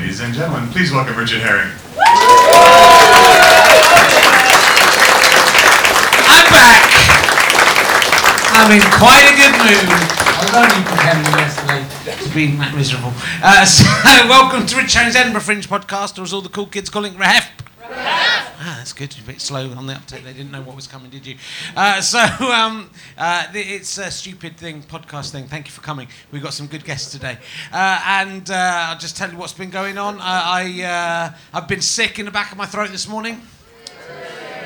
Ladies and gentlemen, please welcome Richard Herring. I'm back. I'm in quite a good mood. I was only pretending yesterday to be that miserable. Uh, so, welcome to Rich Herring's Edinburgh Fringe podcast, or as all the cool kids calling it, Rehef. Good. A bit slow on the uptake. They didn't know what was coming, did you? Uh, so um, uh, it's a stupid thing, podcast thing. Thank you for coming. We've got some good guests today, uh, and uh, I'll just tell you what's been going on. Uh, I uh, I've been sick in the back of my throat this morning.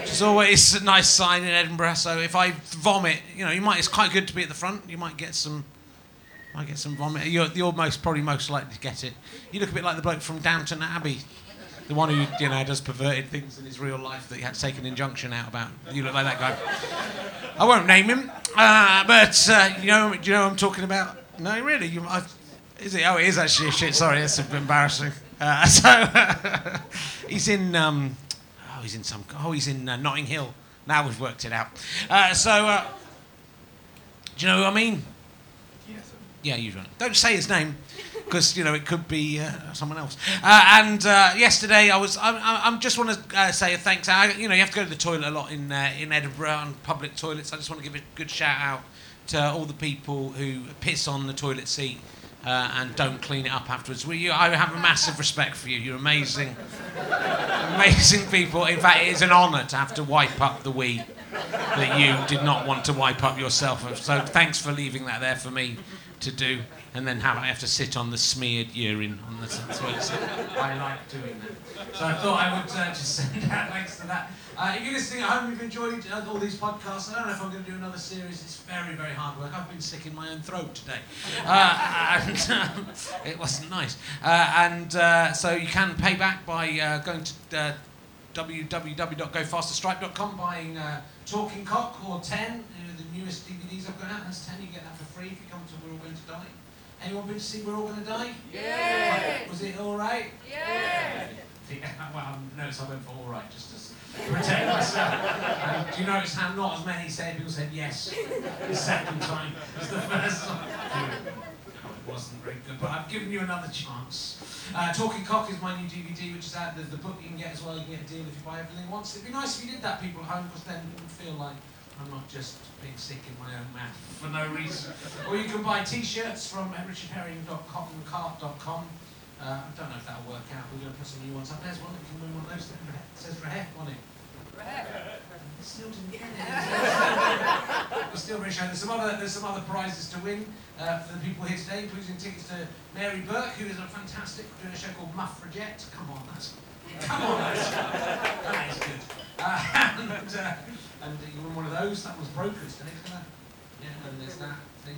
Which is always a nice sign in Edinburgh. So if I vomit, you know, you might. It's quite good to be at the front. You might get some. Might get some vomit. You're, you're most probably most likely to get it. You look a bit like the bloke from Downton Abbey, the one who you know does perverted things in his real life that he had to take an injunction out about. You look like that guy. I won't name him, uh, but uh, you know, do you know what I'm talking about? No, really. You, I, is it? Oh, it is actually. Shit. Sorry, that's embarrassing. Uh, so he's in. Um, oh, he's in some. Oh, he's in uh, Notting Hill. Now we've worked it out. Uh, so, uh, do you know who I mean? Yeah, you don't. Don't say his name, because you know it could be uh, someone else. Uh, and uh, yesterday, I was. I, I, just want to uh, say a thanks. I, you know, you have to go to the toilet a lot in uh, in Edinburgh on public toilets. I just want to give a good shout out to all the people who piss on the toilet seat. Uh, and don't clean it up afterwards. Well, you, I have a massive respect for you. You're amazing, amazing people. In fact, it is an honour to have to wipe up the wee that you did not want to wipe up yourself. So thanks for leaving that there for me to do, and then have I have to sit on the smeared urine on the toilet. I like doing that. So I thought I would uh, just send out thanks to that. Uh, if you're listening at home, you've enjoyed uh, all these podcasts. I don't know if I'm going to do another series. It's very, very hard work. I've been sick in my own throat today, uh, and um, it wasn't nice. Uh, and uh, so you can pay back by going to. Www.gofasterstripe.com buying uh, Talking Cock or 10, uh, the newest DVDs I've got out. That's 10, you get that for free if you come to We're All Going to Die. Anyone been to see We're All Going to Die? Yeah. Was it alright? Yeah. well, notice I went for alright just to protect myself. Um, do you notice how not as many said people said yes the second time as the first time? It wasn't very good, but I've given you another chance. Uh, Talking Cock is my new DVD, which is out. There's the book you can get as well. You can get a deal if you buy everything once. It'd be nice if you did that, people at home, because then it would feel like I'm not just being sick in my own mouth for no reason. or you can buy T-shirts from richardherring.cottoncart.com. Uh, I don't know if that'll work out. We're going to put some new ones up. There's one. that can win one of those. It says Rahef on it. Still didn't get it. Still shy. There's some other there's some other prizes to win uh, for the people here today, including tickets to Mary Bourke, who is a fantastic doing a show called Muff Reject. Come on, that's come on, that's, that is good. Uh, and uh, and you won one of those. That was brokers today. Look at that. Yeah, and there's that thing.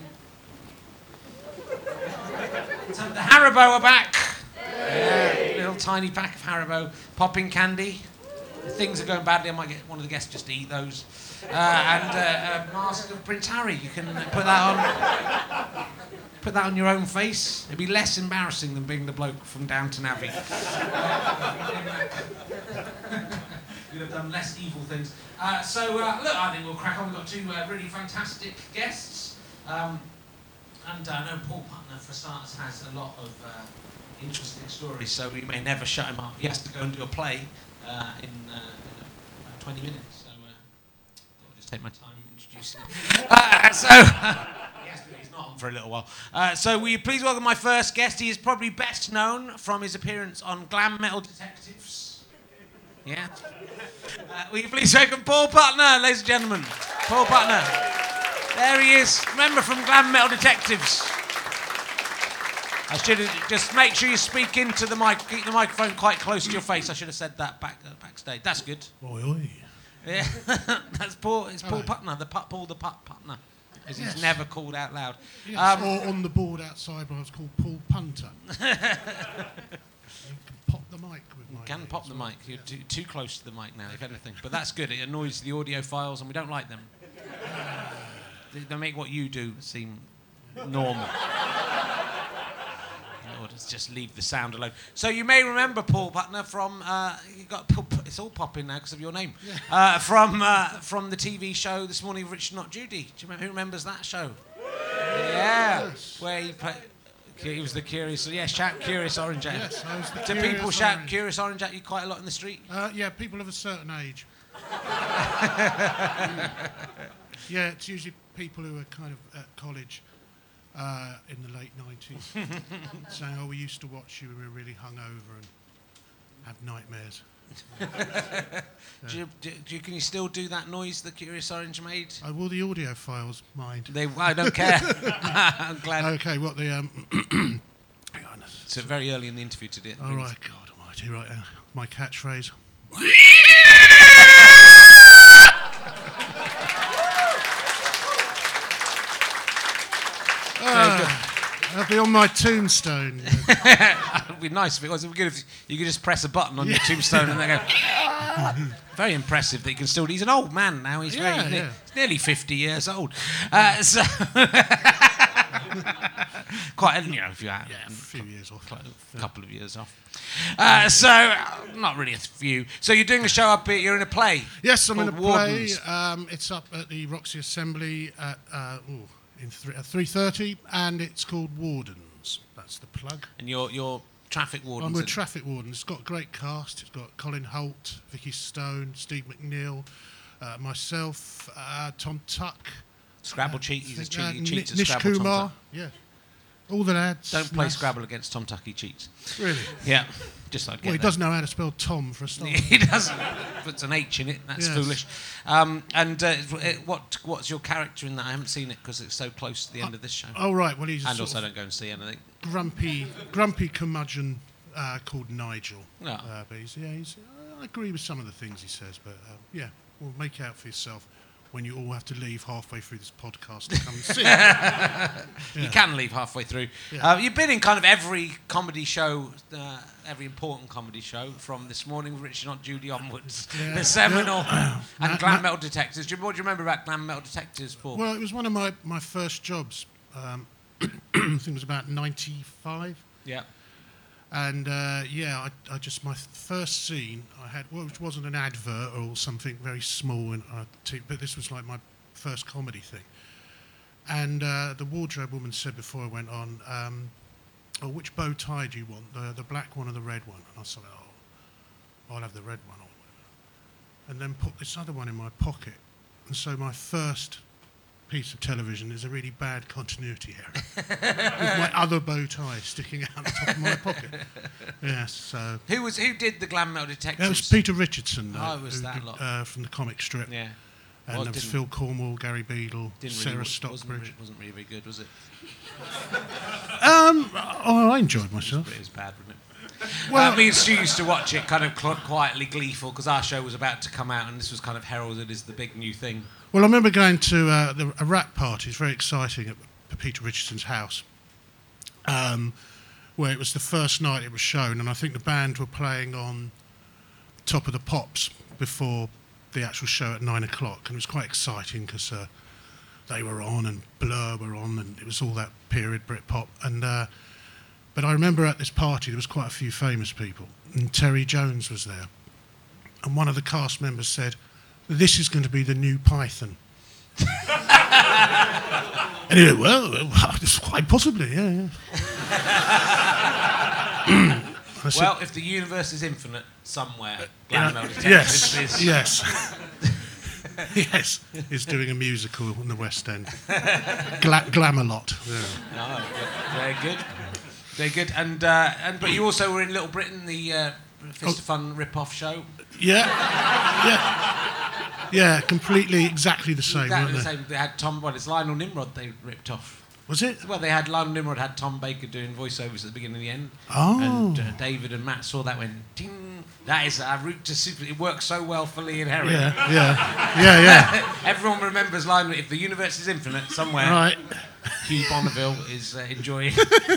So the Haribo are back. Yeah, little tiny pack of Haribo popping candy. If things are going badly, I might get one of the guests just to eat those. Uh, and uh, a mask of Prince Harry. You can put that on. Put that on your own face. It'd be less embarrassing than being the bloke from Downton Abbey. You'd have done less evil things. Uh, so uh, look, I think we'll crack on. We've got two uh, really fantastic guests. Um, and uh, I know Paul Putner, for starters, has a lot of uh, interesting stories, so we may never shut him up. He has to go and do a play uh, in, uh, in 20 minutes, so uh, I'll just take my time introducing him. Uh, so, he has to be- he's not for a little while. Uh, so, will you please welcome my first guest? He is probably best known from his appearance on Glam Metal Detectives. Yeah. Uh, will you please welcome Paul Putner, ladies and gentlemen? Paul Putner. There he is. Remember from Glam Metal Detectives. I should have just make sure you speak into the mic. Keep the microphone quite close to your face. I should have said that back uh, backstage. That's good. Oi, oi. Yeah, that's Paul. It's Paul Hello. Putner, the Put, Paul the Put Putner, as he's Yes. never called out loud. Yes, Um, or on the board outside, I was called Paul Punter. you can pop the mic with my Can pop the well. mic. You're too, too close to the mic now, if anything. But that's good. It annoys the audiophiles, and we don't like them. They, they make what you do seem normal. You know, just- leave the sound alone. So you may remember Paul Putner from uh, you got it's all popping now because of your name uh, from uh, from the TV show this morning, Richard Not Judy. Do you remember who remembers that show? Yeah, Yes. where he played. He was the curious. Yeah, shout curious orange at. Yes, I was the Do people curious shout orange. curious orange at you quite a lot in the street? Uh, yeah, people of a certain age. yeah, it's usually people who are kind of at college uh, in the late 90s saying, oh, we used to watch you when we were really hungover and have nightmares. Do you, do, do you, can you still do that noise the curious orange made? I will the audiophiles mind. They, I don't care. I'm glad. Okay, what the. Um, hang on. It's very early in the interview to do it. All right, God almighty, right. Uh, my catchphrase. Ah, that'll be on my tombstone. It'd be nice if it was. It'd be good if you could just press a button on your tombstone and they go. very impressive that he can still. He's an old man now. He's Yeah, very. yeah. He's nearly fifty years old. Uh, so quite, you know, if you had yeah, a few years off. a couple of years off. Uh, so uh, not really a few. So you're doing a show up here. You're in a play. Yes, I'm in a play. Um, it's up at the Roxy Assembly at uh, ooh, in three, at three thirty, and it's called Wardens. That's the plug. And you're you're traffic warden. I'm a Traffic Warden. It's got a great cast. It's got Colin Holt, Vicky Stone, Steve McNeil, uh, myself, uh, Tom Tuck. Scrabble cheat. He's a think, cheat. uh, He cheats at Nish Scrabble. Tom Kumar. Yeah, all the lads. Don't play Scrabble against Tom Tuck. He cheats. Really? Yeah, just I'd Well, he that. doesn't know how to spell Tom for a start. he doesn't. Puts an H in it. That's Yes. foolish. Um, and uh, what what's your character in that? I haven't seen it because it's so close to the end of this show. Oh right. Well, he's a and also of don't go and see anything. Grumpy, grumpy curmudgeon uh, called Nigel. No. Uh, but he's, yeah, he's, I agree with some of the things he says, but uh, yeah, well, make out for yourself when you all have to leave halfway through this podcast to come and see. it. You can leave halfway through. Yeah. Uh, you've been in kind of every comedy show, uh, every important comedy show, from this morning with Richard Not Judy onwards. Yeah. The Seminole and Glam Metal Detectives. Do you, what do you remember about Glam Metal Detectives, Paul? Well, it was one of my, my first jobs. Um, I think it was about 95. yeah. And uh, yeah, I, I just my first scene I had, well, which wasn't an advert or something very small, and uh, t- but this was like my first comedy thing. And uh, the wardrobe woman said before I went on, um, "Oh, which bow tie do you want? The the black one or the red one?" And I said, "Oh, I'll have the red one." Or whatever. And then put this other one in my pocket. And so my first piece of television is a really bad continuity error with my other bow tie sticking out the top of my pocket. Yes, so Who was who did the Glam Metal Detectives? that was Peter Richardson. Oh, uh, was who that did, lot. Uh, from the comic strip, Yeah. and Well, there was Phil Cornwell, Gary Beadle, Sarah really, wasn't, Stockbridge. re- wasn't really very good, was it? Um, oh, I enjoyed myself. It was bad, wasn't it? Well- uh, me and Stu used to watch it kind of cl- quietly gleeful because our show was about to come out and this was kind of heralded as the big new thing. Well, I remember going to uh, the, a rap party. It's very exciting at Peter Richardson's house, um, where it was the first night it was shown, and I think the band were playing on Top of the Pops before the actual show at nine o'clock, and it was quite exciting because uh, they were on and Blur were on, and it was all that period Britpop. And uh, but I remember at this party there was quite a few famous people, and Terry Jones was there, and one of the cast members said, "This is going to be the new Python." went, "Well, quite possibly, yeah." yeah. Said, Well, if the universe is infinite somewhere, Glam Metal yes, is. yes. yes, he's doing a musical in the West End. Gla- Glamalot. Yeah. Oh, very good. Very good. And, uh, and but you also were in Little Britain, the uh, Fist of Fun rip-off show. Yeah, yeah, yeah. Completely, exactly the same, Exactly the they? same. They had Tom. Well, it's Lionel Nimrod they ripped off. Was it? Well, they had Lionel Nimrod had Tom Baker doing voiceovers at the beginning and the end. Oh. And uh, David and Matt saw that went ding. That is our route to super. It works so well for Lee and Harry. Yeah, yeah, yeah, yeah. Everyone remembers Lionel. If the universe is infinite somewhere, Right. Hugh Bonneville is uh, enjoying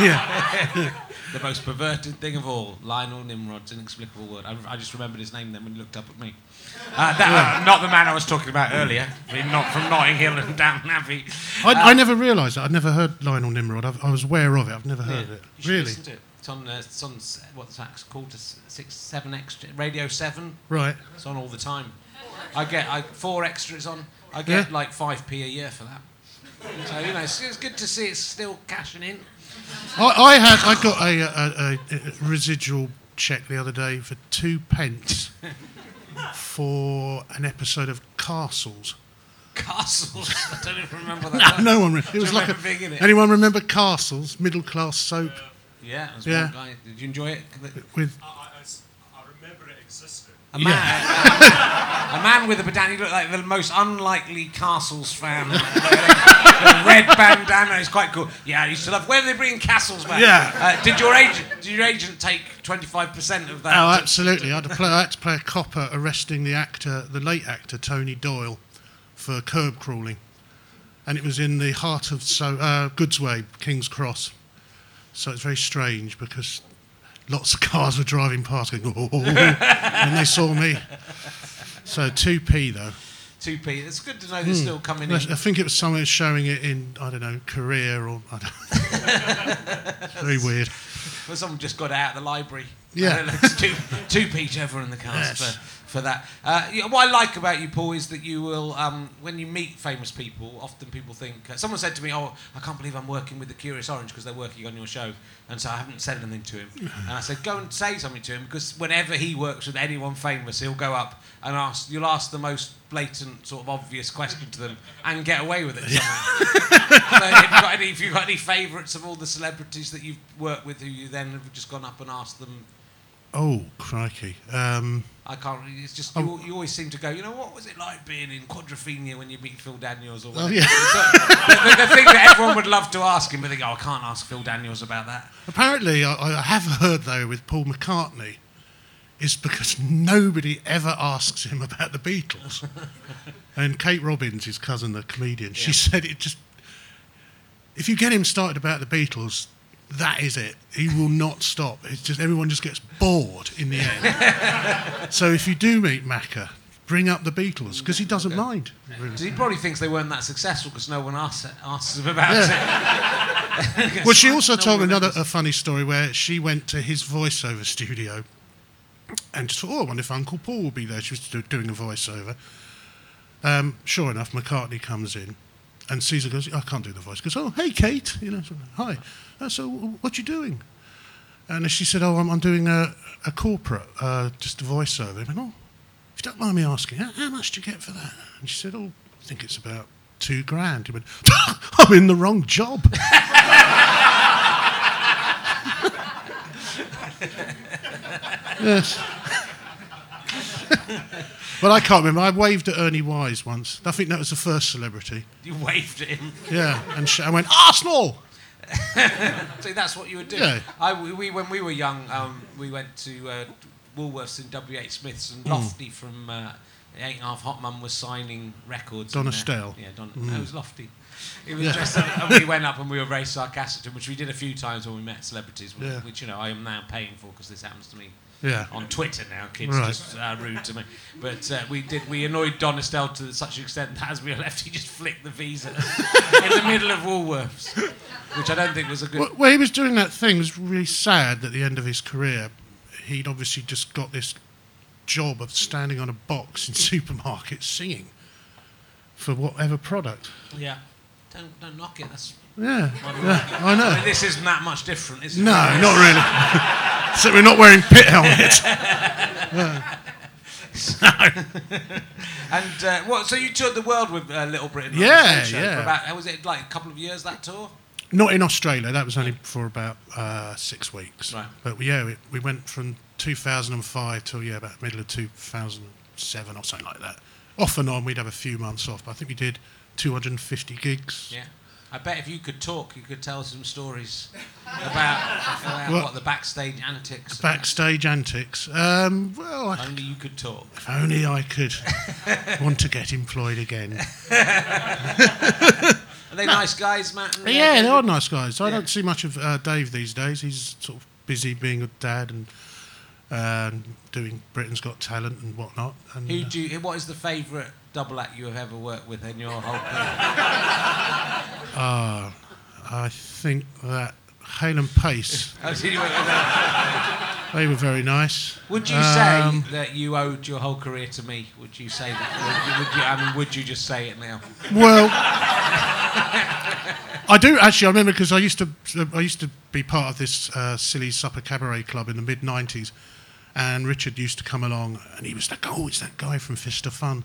Yeah. the most perverted thing of all, Lionel Nimrod's inexplicable world. I, I just remembered his name then when he looked up at me. Uh, that, uh, not the man I was talking about earlier, from not from Notting Hill and Downton Abbey. I, I never realised that. I'd never heard Lionel Nimrod. I've, I was aware of it. I've never heard Yeah, of it. Really? listen to it. It's on, uh, it's on what's that called? Six, seven extra, Radio 7. Right. It's on all the time. I get I, four extras on. I get Yeah. like 5p a year for that. So you know, it's, it's good to see it's still cashing in. I, I had I got a, a, a, residual check the other day for two pence for an episode of Castles. Castles. I don't even remember that. No, one. no one. Re- it was like a, being in it? anyone remember Castles? Middle class soap Yeah, there's Yeah. one guy. Did you enjoy it? with I. A man, a, man with a bandana. He looked like the most unlikely Castles fan. the red bandana is quite cool. Yeah, I used to love. Where are they bringing Castles back? Yeah. Uh, did your agent? Did your agent take twenty five percent of that? Oh, absolutely. I had, to play, I had to play a copper arresting the actor, the late actor Tony Doyle, for curb crawling, and it was in the heart of so uh, Goodsway, King's Cross. So it's very strange because lots of cars were driving past, going, oh, when they saw me. So two p though. Two P. It's good to know they're still coming in. I think it was someone showing it in I don't know Korea or I don't very weird. Well, someone just got out of the library. Yeah. Uh, it's two, two peach over in the cast Yes. For, that. Uh, yeah, what I like about you, Paul, is that you will, um, when you meet famous people, often people think. Uh, someone said to me, "Oh, I can't believe I'm working with the Curious Orange because they're working on your show," and so I haven't said anything to him. And I said, "Go and say something to him because whenever he works with anyone famous, he'll go up and ask. You'll ask the most blatant, sort of obvious question to them and get away with it." if you've got any, if you've got any favourites of all the celebrities that you've worked with, who you then have just gone up and asked them, Oh crikey! Um, I can't. really It's just you, you always seem to go. You know what was it like being in Quadrophenia when you meet Phil Daniels or Oh, yeah. the, the, thing that everyone would love to ask him, but they go, "Oh, I can't ask Phil Daniels about that. Apparently, I, I have heard though with Paul McCartney, is because nobody ever asks him about the Beatles. and Kate Robbins, his cousin, the comedian, she said it just. If you get him started about the Beatles, that is it. He will not stop. It's just everyone just gets bored in the end. so if you do meet Macca, bring up the Beatles because he doesn't mind. really. So he probably thinks they weren't that successful because no one asks, asks him about it. Well, she also No told another a funny story where she went to his voiceover studio and just thought, oh, I wonder if Uncle Paul will be there. She was doing a voiceover. Um, sure enough, McCartney comes in and Caesar goes, I can't do the voice. Goes, oh, hey, Kate. You know, so, hi. Uh, so, what you doing? And she said, oh, I'm, I'm doing a, a corporate, uh, just a voiceover. He went, oh, if you don't mind me asking, how, how much do you get for that? And she said, oh, I think it's about two grand. He went, I'm in the wrong job. yes. but I can't remember. I waved at Ernie Wise once. I think that was the first celebrity. You waved at him. Yeah, and sh- I went Arsenal. See, that's what you would do. Yeah. I, we, when we were young, um, we went to uh, Woolworths and W.H. Smith's, Mm. and Lofty from uh, the Eight and a Half Hot Mum was signing records. Donna. Stell. Yeah, Don, no, it was Lofty. It was Mm. Yeah. dressed up, and we went up and we were very sarcastic which we did a few times when we met celebrities, which, Yeah. which you know I am now paying for because this happens to me Yeah. on Twitter now. Kids Right. just uh, rude to me, but uh, we did. We annoyed Don Estelle to such an extent that as we left, he just flicked the visa in the middle of Woolworths, which I don't think was a good. Well, well, he was doing that thing. It was really sad at the end of his career. He'd obviously just got this job of standing on a box in supermarkets singing for whatever product. Yeah. Don't, don't knock it. That's, Yeah, yeah I I know. mean, this isn't that much different, is it? No, not really. so we're not wearing pit helmets. And uh, what? So you toured the world with uh, Little Britain? Yeah, yeah. For about, how was it like a couple of years that tour? Not in Australia. That was only for about uh, six weeks. Right. But yeah, we, we went from 2005 till yeah about middle of 2007 or something like that. Off and on, we'd have a few months off. But I think we did 250 gigs. Yeah. I bet if you could talk, you could tell some stories about, about What? what the backstage antics. Backstage antics. Um, well, I, Only you could talk. if only I could want to get employed again. Are they nice guys, Matt? and, yeah, they are nice guys. I Yeah. don't see much of uh, Dave these days. He's sort of busy being a dad and um, doing Britain's Got Talent and whatnot. And, Who uh, do you, what is the favourite double act you have ever worked with in your whole career? uh, I think that Hale and Pace, did you work with them? they were very nice. Would you Um, say that you owed your whole career to me? Would you say that? Would you, would you, I mean, would you just say it now? Well, I do actually. I remember because I used to I used to be part of this uh, silly supper cabaret club in the mid '90s, and Richard used to come along, and he was like, "Oh, it's that guy from Fist of Fun,"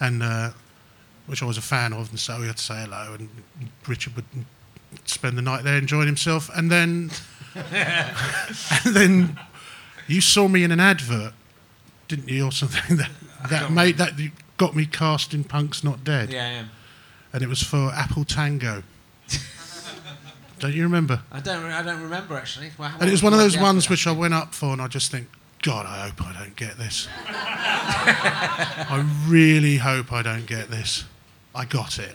and uh, which I was a fan of, and so we had to say hello, and Richard would spend the night there enjoying himself, and then and then you saw me in an advert, didn't you, or something that that made that got me cast in Punk's Not Dead, Yeah, yeah. and it was for Apple Tango. Don't you remember? I don't. re- I don't remember actually. Well, And it was one of those ones which I went up for, and I just think, God, I hope I don't get this. I really hope I don't get this. I got it.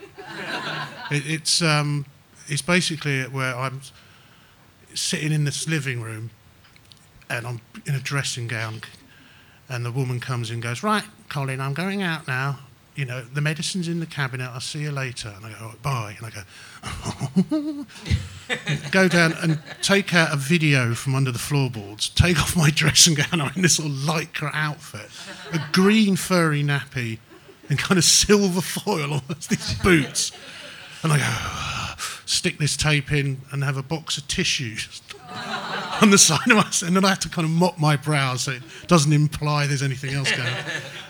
it it's um, it's basically where I'm sitting in this living room, and I'm in a dressing gown, and the woman comes in and goes, Right, Colin, I'm going out now. You know, the medicine's in the cabinet. I'll see you later. And I go, oh, bye. And I go, go down and take out a video from under the floorboards, take off my dressing gown. I'm in this little lycra outfit, a green furry nappy, and kind of silver foil on these boots. And I go, stick this tape in and have a box of tissues on the side of us. And then I have to kind of mop my brow so it doesn't imply there's anything else going on.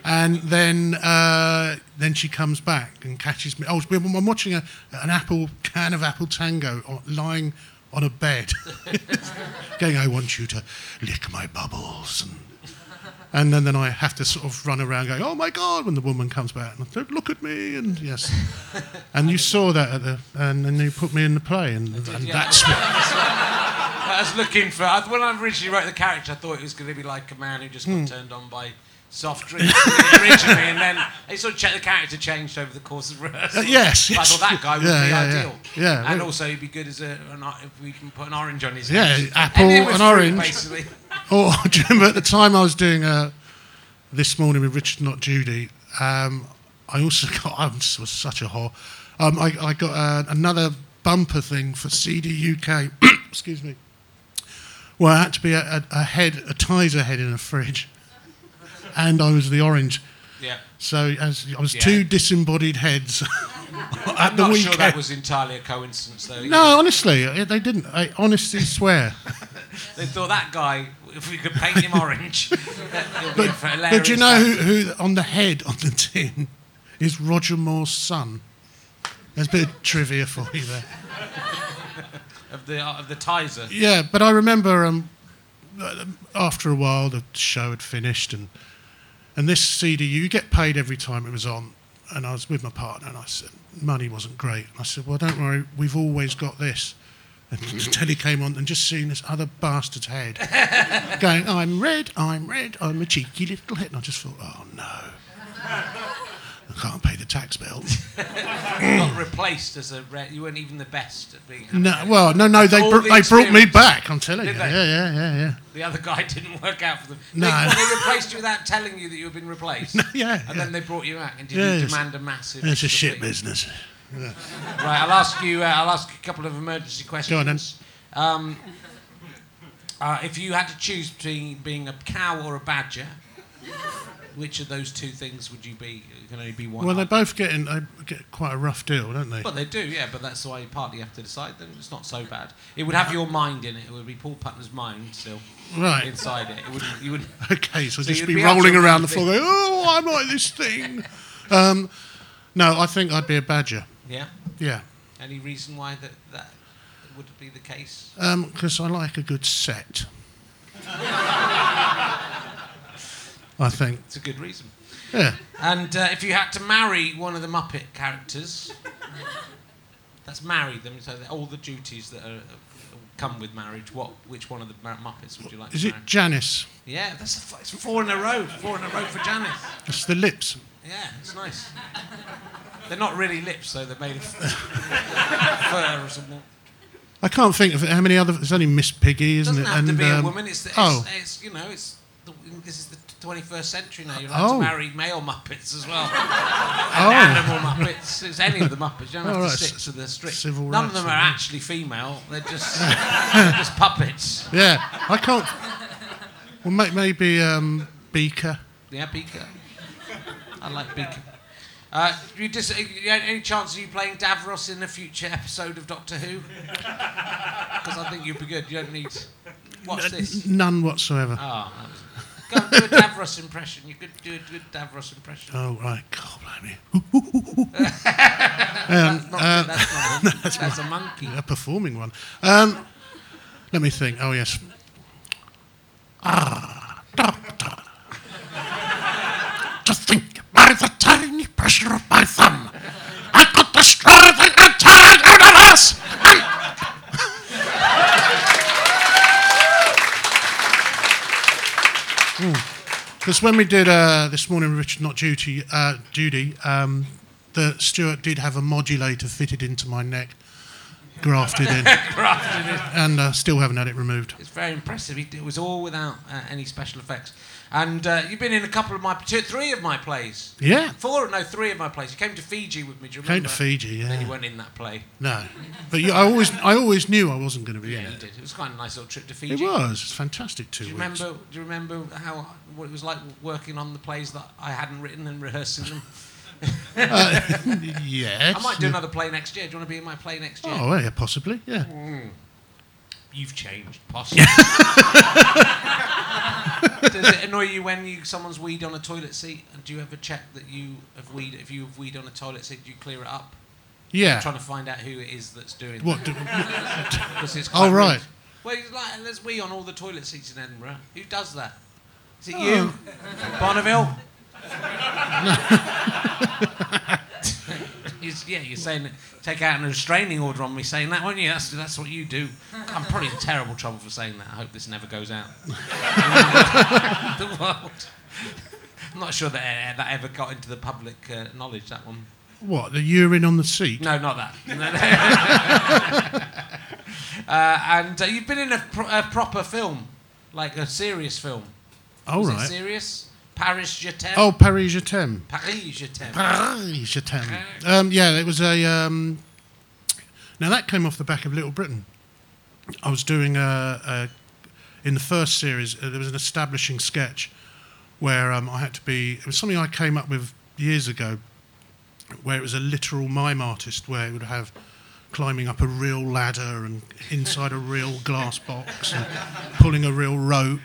And then, uh, then she comes back and catches me. Oh, I'm watching a, an apple can of apple tango on, lying on a bed, going, "I want you to lick my bubbles." And, and then, then I have to sort of run around going, "Oh my God!" When the woman comes back, and I look at me, and yes, and you saw that at the, and then you put me in the play, and, and that's what. I was looking for. I- When I originally wrote the character, I thought it was going to be like a man who just got Hmm. turned on by soft drinks originally, and then they sort of checked the character changed over the course of rehearsal. Uh, yes, But I thought that guy would Yeah, be yeah, yeah. ideal. Yeah, and well- also he'd be good as a an, if we can put an orange on his Yeah, head. apple, an orange. basically. Oh, do you remember at the time I was doing uh, this morning with Richard, not Judy? Um, I also got. I was was such a whore. Um, I, I got uh, another bumper thing for CD UK. excuse me. Well, I had to be a, a, a head, a Tizer head in a fridge, and I was the orange. Yeah. So as I was Yeah. two disembodied heads at I'm the not weekend. sure that was entirely a coincidence, though. no, honestly, they didn't. I honestly swear. They thought that guy, if we could paint him orange, that be a hilarious but do you know who, who on the head on the tin is Roger Moore's son? There's a bit of trivia for you there. Of the of the Tizer? Yeah, but I remember um, after a while the show had finished and and this CD you get paid every time it was on, and I was with my partner and I said money wasn't great. I said, well, don't worry, we've always got this. And the telly came on and just seeing this other bastard's head going, I'm red, I'm red, I'm a cheeky little head. And I just thought, oh no. I can't pay the tax bill. Got replaced as a re- you weren't even the best at being. No, well, no, no, they, br- the they brought me back. I'm telling you. they? Yeah, yeah, yeah, yeah. The other guy didn't work out for them. No. They, they replaced you without telling you that you had been replaced. yeah, And yeah. then they brought you out, and did Yeah, you demand a massive? It's a shit fee? business. Right, I'll ask you. Uh, I'll ask a couple of emergency questions. Go on then. Um, uh, if you had to choose between being a cow or a badger, which of those two things would you be? Can only be one. Well, they're both getting. They get quite a rough deal, don't they? Well, they do, yeah, but that's why you partly have to decide them. It's not so bad. It would have your mind in it. It would be Paul Putner's mind still Right. inside it. It would. You would. Okay, so, So just be be rolling around the floor going, oh, I'm like this thing. Um, no, I think I'd be a badger. Yeah. Yeah. Any reason why that that would be the case? Because I like a good set. I think. It's a good reason. Yeah. And uh, if you had to marry one of the Muppet characters, that's marry them. So all the duties that are, come with marriage. What? Which one of the Muppets would you like Is to it marry? Janice? Yeah, that's a, it's four in a row. Four in a row for Janice. It's the lips. Yeah, it's nice. They're not really lips, though. They're made of fur or something. I can't think of it. How many other? There's only Miss Piggy, isn't doesn't it? have to be a um, woman. It's, it's, oh, it's you know, it's the, this is the 21st century now. You're allowed Oh. to marry male Muppets as well. oh, Animal Muppets. It's any of the Muppets. You don't have Oh, to right, stick to the strict. civil None of them are and actually female. They're just they're just puppets. yeah. I can't. Well, may- maybe um, Beaker. Yeah, Beaker. I like Beaker. Uh, you just, you any chance of you playing Davros in a future episode of Doctor Who? Because I think you'd be good. You don't need. Watch this. None whatsoever. Oh, go and do a Davros impression. You could do a good Davros impression. Oh, right. God, blimey. that's not, that's not him. That's, a monkey. A performing one. Um, let me think. Oh, yes. Ah, doctor. To think by the tiny pressure of my thumb, I could destroy the entire universe! Because when we did uh, this morning Richard Not Judy, uh, Judy um, the Stuart did have a modulator fitted into my neck, grafted in, Grafted in. and uh, still haven't had it removed. It's very impressive. It was all without uh, any special effects. And uh, you've been in a couple of my, two, three of my plays. Yeah, Four, no, three of my plays. You came to Fiji with me. Do you came to Fiji. Yeah. And then you weren't in that play. no, but you, I always, I always knew I wasn't going to be Yeah, in you it. did. It was quite a nice little trip to Fiji. It was. It's fantastic. Two Do you weeks. remember? Do you remember how what it was like working on the plays that I hadn't written and rehearsing them? yes. I might do another play next year. Do you want to be in my play next year? Oh, yeah, possibly. Yeah. You've changed, possibly. Does it annoy you when you someone's weed on a toilet seat? And do you ever check that you have weed? If you have weed on a toilet seat, do you clear it up? Yeah. I'm Trying to find out who it is that's doing. What? Do, That, 'cause it's Oh, rude. right. Well, it's like there's wee on all the toilet seats in Edinburgh. Who does that? Is it Oh. you, Bonneville? It's- yeah, you're saying take out an restraining order on me saying that, won't you? That's, that's what you do. I'm probably in terrible trouble for saying that. I hope this never goes out. the world. I'm not sure that uh, that ever got into the public uh, knowledge. That one. what? The urine on the seat? No, not that. uh, and uh, you've been in a, pro- a proper film, like a serious film. Oh, Was right. it serious? Paris Je t'aime. Oh, Paris Je t'aime. Paris Je t'aime. Paris Je t'aime. Um, yeah, it was a. Um, now that came off the back of Little Britain. I was doing a, a in the first series. Uh, there was an establishing sketch where um, I had to be. It was something I came up with years ago, where it was a literal mime artist, where it would have climbing up a real ladder and inside a real glass box and pulling a real rope.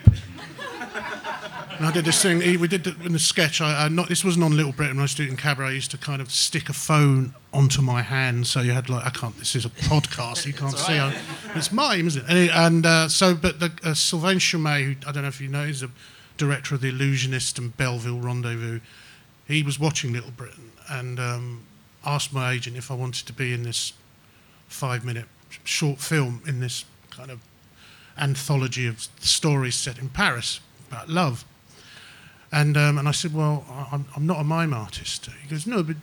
And I did this thing. We did the, in the sketch. I, I not this wasn't on Little Britain. When I was doing cabaret. I used to kind of stick a phone onto my hand, so you had like I can't. This is a podcast. You can't see. I, it's mime, isn't it? And, it- and uh, so, but the, uh, Sylvain Chomet, who I don't know if you know, he's a director of The Illusionist and Belleville Rendezvous. He was watching Little Britain and um, asked my agent if I wanted to be in this five-minute short film in this kind of anthology of stories set in Paris about love. And um, and I said, well, I'm, I'm not a mime artist. He goes, no, but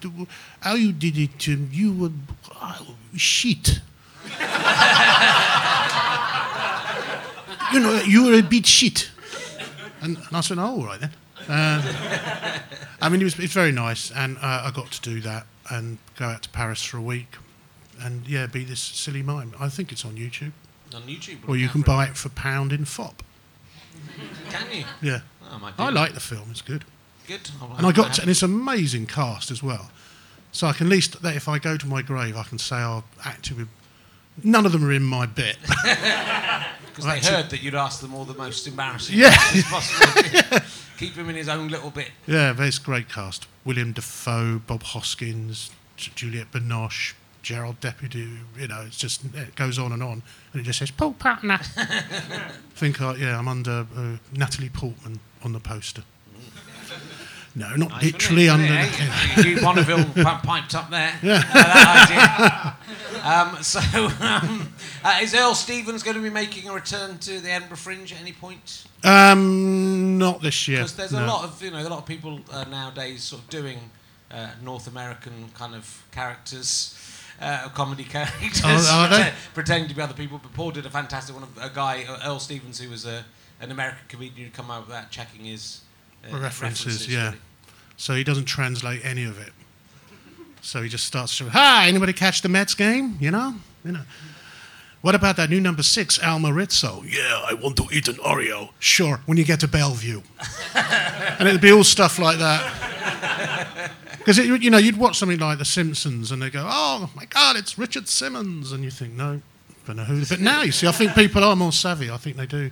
how you did it, um, you were oh, shit. you know, you were a bit shit. And, and I said, oh, all right then. Uh, I mean, it was it's very nice, and uh, I got to do that and go out to Paris for a week, and yeah, be this silly mime. I think it's on YouTube, On YouTube. or you can buy it for pound in Fopp. Can you? Yeah, Oh, I I like the film. It's good. Good. Oh, I'll- And I got to, and it's amazing cast as well. So I can at least that if I go to my grave, I can say I've acted with. None of them are in my bit. Because they Actually- heard that you'd asked them all the most embarrassing Yeah. questions possible. Keep him in his own little bit. yeah, it's great cast. William Dafoe, Bob Hoskins, J- Juliette Binoche, Gérard Depardieu. You know, it's just it goes on and on, and it just says Paul Putner. think I yeah, I'm under uh, Natalie Portman on the poster. No, not Nice, literally under. it? the- Hey, you, Bonneville piped up there. Yeah. Um, so, um, uh, is Earl Stevens going to be making a return to the Edinburgh Fringe at any point? Um, not this year. Because there's no. a lot of you know a lot of people uh, nowadays sort of doing uh, North American kind of characters. Uh, comedy characters, Oh, pretend- pretending to be other people. But Paul did a fantastic one. of A guy, Earl Stevens, who was a, an American comedian, who'd come out without checking his uh, references, yeah. really. So he doesn't translate any of it. So he just starts to, hi, anybody catch the Mets game? You know? You know. What about that new number six, Al Rizzo? Yeah, I want to eat an Oreo. Sure, when you get to Bellevue. and it'd be all stuff like that. Because you know you'd watch something like The Simpsons and they go, "Oh my God, it's Richard Simmons," and you think, "No, don't know who." But now you see, I think people are more savvy. I think they do.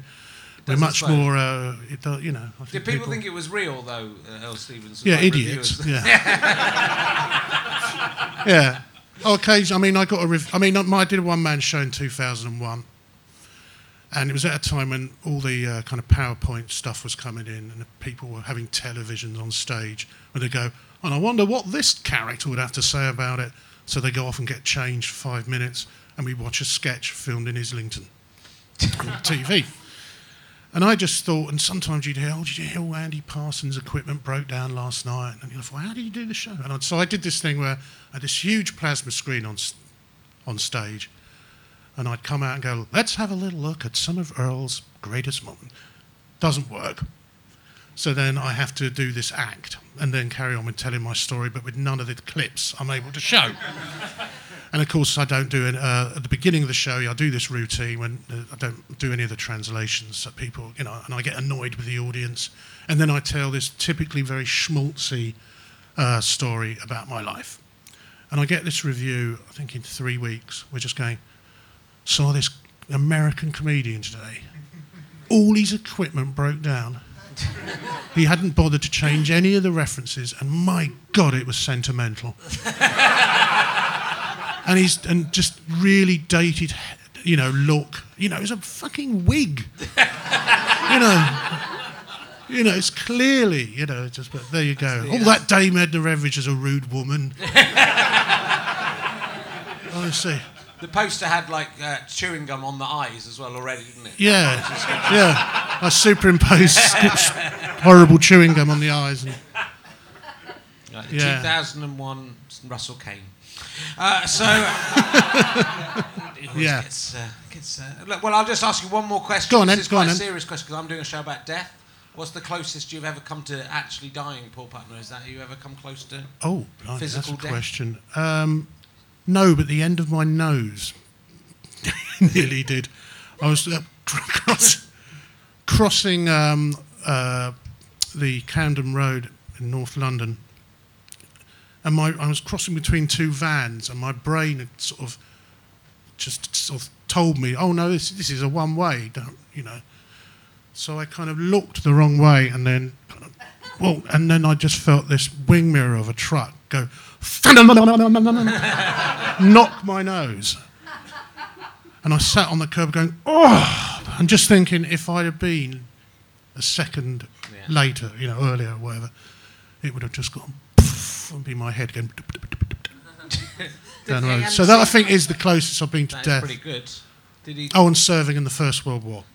They're much slow? more, uh, it, do- you know. I Did people think it was real though, uh, Earl Stevens? Yeah, like idiots. Yeah. yeah. Oh, occasionally, I mean, I got a. Rev- I mean, I I did a one-man show in 2001, and it was at a time when all the uh, kind of PowerPoint stuff was coming in, and people were having televisions on stage, and they go, and I wonder what this character would have to say about it. So they go off and get changed for five minutes, and we watch a sketch filmed in Islington on TV. And I just thought, and sometimes you'd hear, oh, did you hear Andy Parsons' equipment broke down last night? And you thought, well, how did you do the show? And I, so I did this thing where I had this huge plasma screen on, on stage, and I'd come out and go, let's have a little look at some of Earl's greatest moments. Doesn't work. So then I have to do this act and then carry on with telling my story, but with none of the clips I'm able to show. And of course, I don't do it uh, at the beginning of the show. I do this routine when uh, I don't do any of the translations. So people, you know, and I get annoyed with the audience. And then I tell this typically very schmaltzy uh, story about my life. And I get this review, I think in three weeks. We're just going, saw this American comedian today. All his equipment broke down. He hadn't bothered to change any of the references, and my God, it was sentimental and he's and just really dated, you know, look. You know, it's a fucking wig. you know, you know, it's clearly, you know, just but there you go. All that Dame Edna Everage is a rude woman. Honestly, The poster had like uh, chewing gum on the eyes as well already, didn't it? yeah, yeah. I superimposed horrible chewing gum on the eyes. And, Like the Yeah. 2001 Russell Kane. Uh, so, Yeah. Gets, uh, gets, uh, look, well, I'll just ask you one more question. Go on then, is go quite on a serious question because I'm doing a show about death. What's the closest you've ever come to actually dying, Paul Putner? Is that you ever come close to? oh, blimey, that's a death? question. Um, no, but the end of my nose nearly did. I was uh, cross, crossing um, uh, the Camden Road in North London, and my I was crossing between two vans, and my brain had sort of just sort of told me, "Oh no, this this is a one way." Don't you know? So I kind of looked the wrong way, and then, kind of, well, and then I just felt this wing mirror of a truck go, knock my nose. And I sat on the curb going, oh, and just thinking if I'd have been a second Yeah. later, you know, earlier or whatever, it would have just gone, poof, and be my head going down the road. So that I think is the closest I've been to That's death. pretty good. Did he? Oh, and serving in the First World War.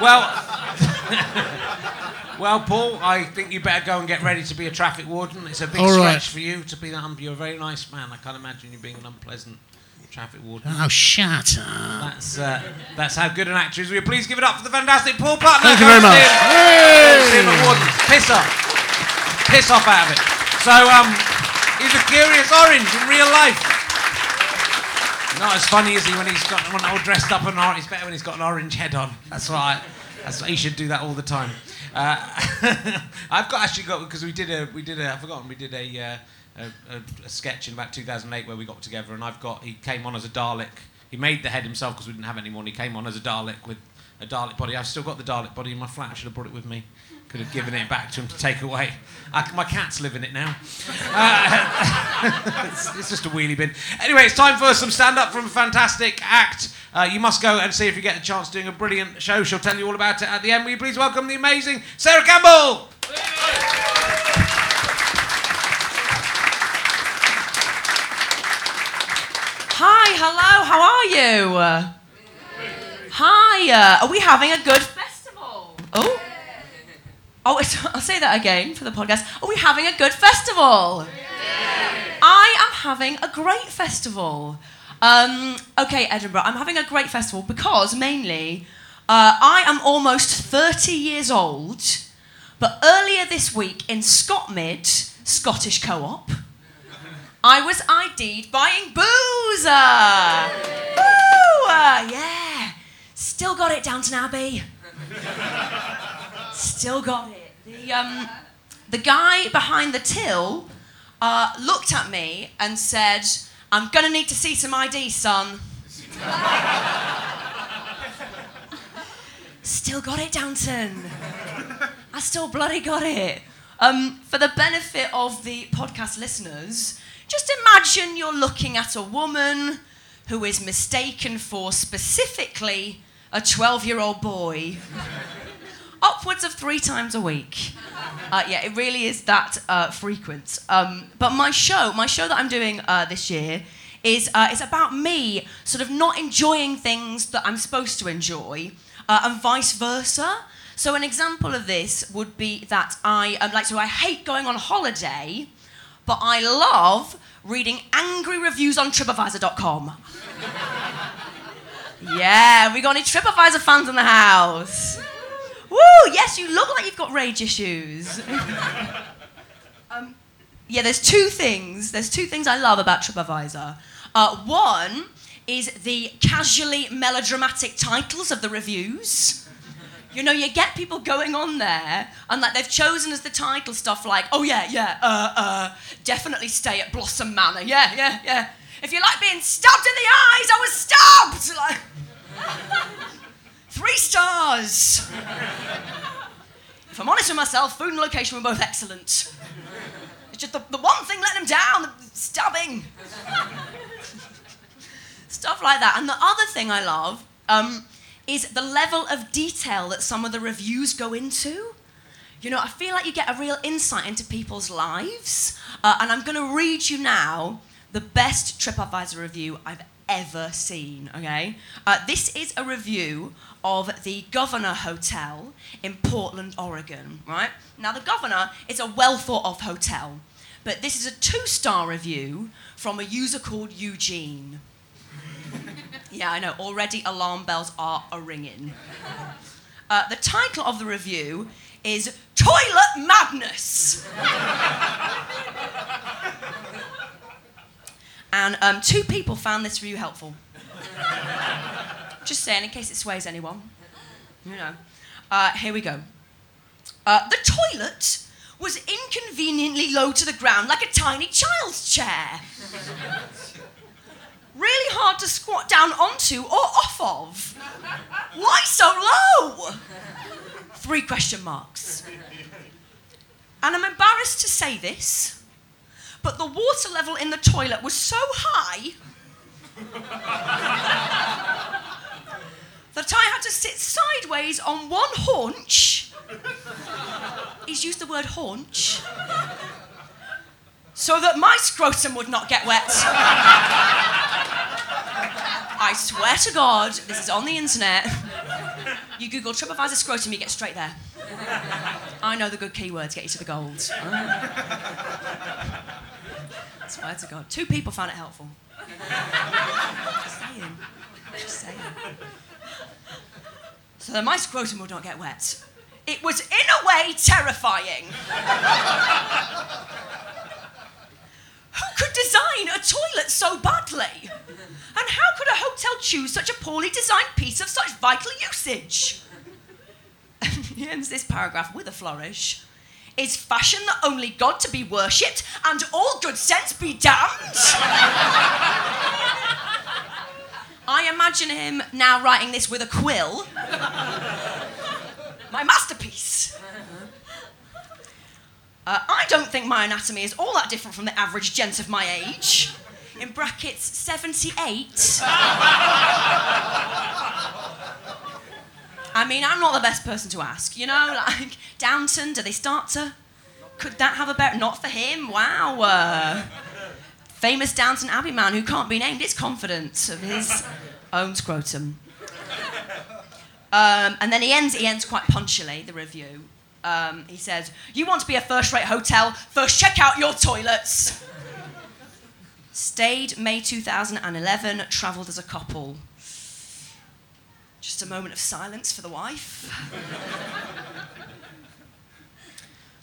Well, well, Paul, I think you better go and get ready to be a traffic warden. It's a big All stretch right. for you to be that. um, You're a very nice man. I can't imagine you being an unpleasant traffic warden. Oh, shut up. That's uh, that's how good an actor is. Will you please give it up for the fantastic Paul Putner? Thank you very much. see him. Go see him at Warden. Piss off. Piss off out of it. So um, he's a curious orange in real life. Not as funny is he when he's got when all dressed up and orange. He's better when he's got an orange head on. That's why. That's he should do that all the time. Uh, I've got actually got because we did a we did a I've forgotten we did a, uh, a, a, a sketch in about 2008 where we got together and I've got he came on as a Dalek. He made the head himself because we didn't have any more. And he came on as a Dalek with a Dalek body. I've still got the Dalek body in my flat. I should have brought it with me. Could have given it back to him to take away. I, my cats live in it now. Uh, it's, it's just a wheelie bin. Anyway, it's time for some stand up from a fantastic act. Uh, you must go and see if you get a chance doing a brilliant show. She'll tell you all about it at the end. Will you please welcome the amazing Sarah Campbell? Hi, hello, how are you? Hi, uh, are we having a good festival? Oh, oh, I'll say that again for the podcast. Are we having a good festival? I am having a great festival. Um, okay, Edinburgh, I'm having a great festival because mainly uh, I am almost 30 years old, but earlier this week in Scotmid, Scottish Co op, I was ID'd buying booze. uh. Woo! uh, yeah. Still got it, Downton Abbey. Still got it. The, um, the guy behind the till uh, looked at me and said, I'm going to need to see some ID, son. still got it, Downton. I still bloody got it. Um, for the benefit of the podcast listeners, just imagine you're looking at a woman who is mistaken for specifically a 12 year old boy upwards of three times a week. Uh, yeah, it really is that uh, frequent. Um, but my show, my show that I'm doing uh, this year, is uh, is about me sort of not enjoying things that I'm supposed to enjoy, uh, and vice versa. So an example of this would be that I um, like so I hate going on holiday, but I love reading angry reviews on TripAdvisor.com. yeah, we got any TripAdvisor fans in the house? Woo! Yes, you look like you've got rage issues. um, yeah, there's two things. There's two things I love about TripAdvisor. Uh, one is the casually melodramatic titles of the reviews. You know, you get people going on there, and like they've chosen as the title stuff like, oh yeah, yeah, uh, uh, definitely stay at Blossom Manor. Yeah, yeah, yeah. If you like being stabbed in the eyes, I was stabbed. Like, three stars. if I'm honest with myself, food and location were both excellent. It's just the, the one thing letting them down, the stabbing. Stuff like that. And the other thing I love um, is the level of detail that some of the reviews go into. You know, I feel like you get a real insight into people's lives. Uh, and I'm going to read you now the best TripAdvisor review I've ever seen, okay? Uh, this is a review of the Governor Hotel in Portland, Oregon, right? Now, the Governor is a well thought of hotel, but this is a two star review from a user called Eugene. Yeah, I know. Already alarm bells are a ringing. Uh, the title of the review is Toilet Madness. and um, two people found this review helpful. Just saying, in case it sways anyone. You know. Uh, here we go. Uh, the toilet was inconveniently low to the ground like a tiny child's chair really hard to squat down onto or off of. Why so low? Three question marks. And I'm embarrassed to say this, but the water level in the toilet was so high that I had to sit sideways on one haunch. He's used the word haunch. So that my scrotum would not get wet. I swear to God, this is on the internet. You Google TripAdvisor scrotum, you get straight there. I know the good keywords get you to the gold. I swear to God. Two people found it helpful. Just saying. Just saying. So that my scrotum would not get wet. It was, in a way, terrifying. Who could design a toilet so badly? And how could a hotel choose such a poorly designed piece of such vital usage? he ends this paragraph with a flourish. Is fashion the only God to be worshipped and all good sense be damned? I imagine him now writing this with a quill. My masterpiece. Uh, I don't think my anatomy is all that different from the average gent of my age. In brackets, 78. I mean, I'm not the best person to ask, you know? Like, Downton, do they start to. Could that have a better. Not for him, wow. Uh, famous Downton Abbey man who can't be named is confident of his own scrotum. Um, and then he ends, he ends quite punchily, the review. Um, he says, You want to be a first rate hotel? First, check out your toilets. Stayed May 2011, travelled as a couple. Just a moment of silence for the wife.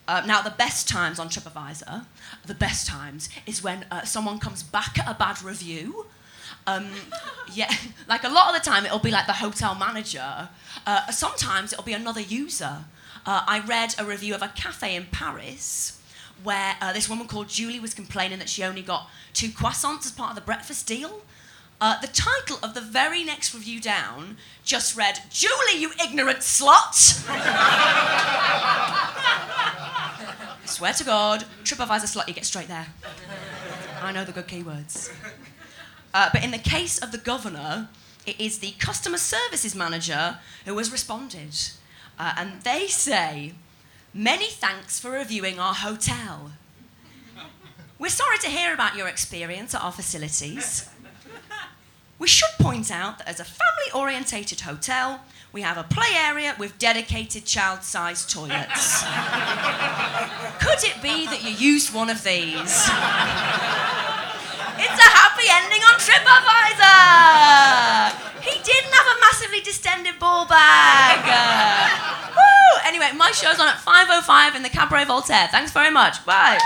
Uh, now, the best times on TripAdvisor, the best times is when uh, someone comes back at a bad review. Um, yeah, like a lot of the time, it'll be like the hotel manager. Uh, sometimes it'll be another user. Uh, I read a review of a cafe in Paris where uh, this woman called Julie was complaining that she only got two croissants as part of the breakfast deal. Uh, the title of the very next review down just read, Julie, you ignorant slut! Swear to God, TripAdvisor slut, you get straight there. I know the good keywords. Uh, but in the case of the governor, it is the customer services manager who has responded. Uh, and they say, Many thanks for reviewing our hotel. We're sorry to hear about your experience at our facilities. We should point out that as a family orientated hotel, we have a play area with dedicated child sized toilets. Could it be that you used one of these? It's a happy ending on TripAdvisor! He didn't have a massively distended ball bag. Woo! Anyway, my show's on at 5.05 in the Cabaret Voltaire. Thanks very much. Bye.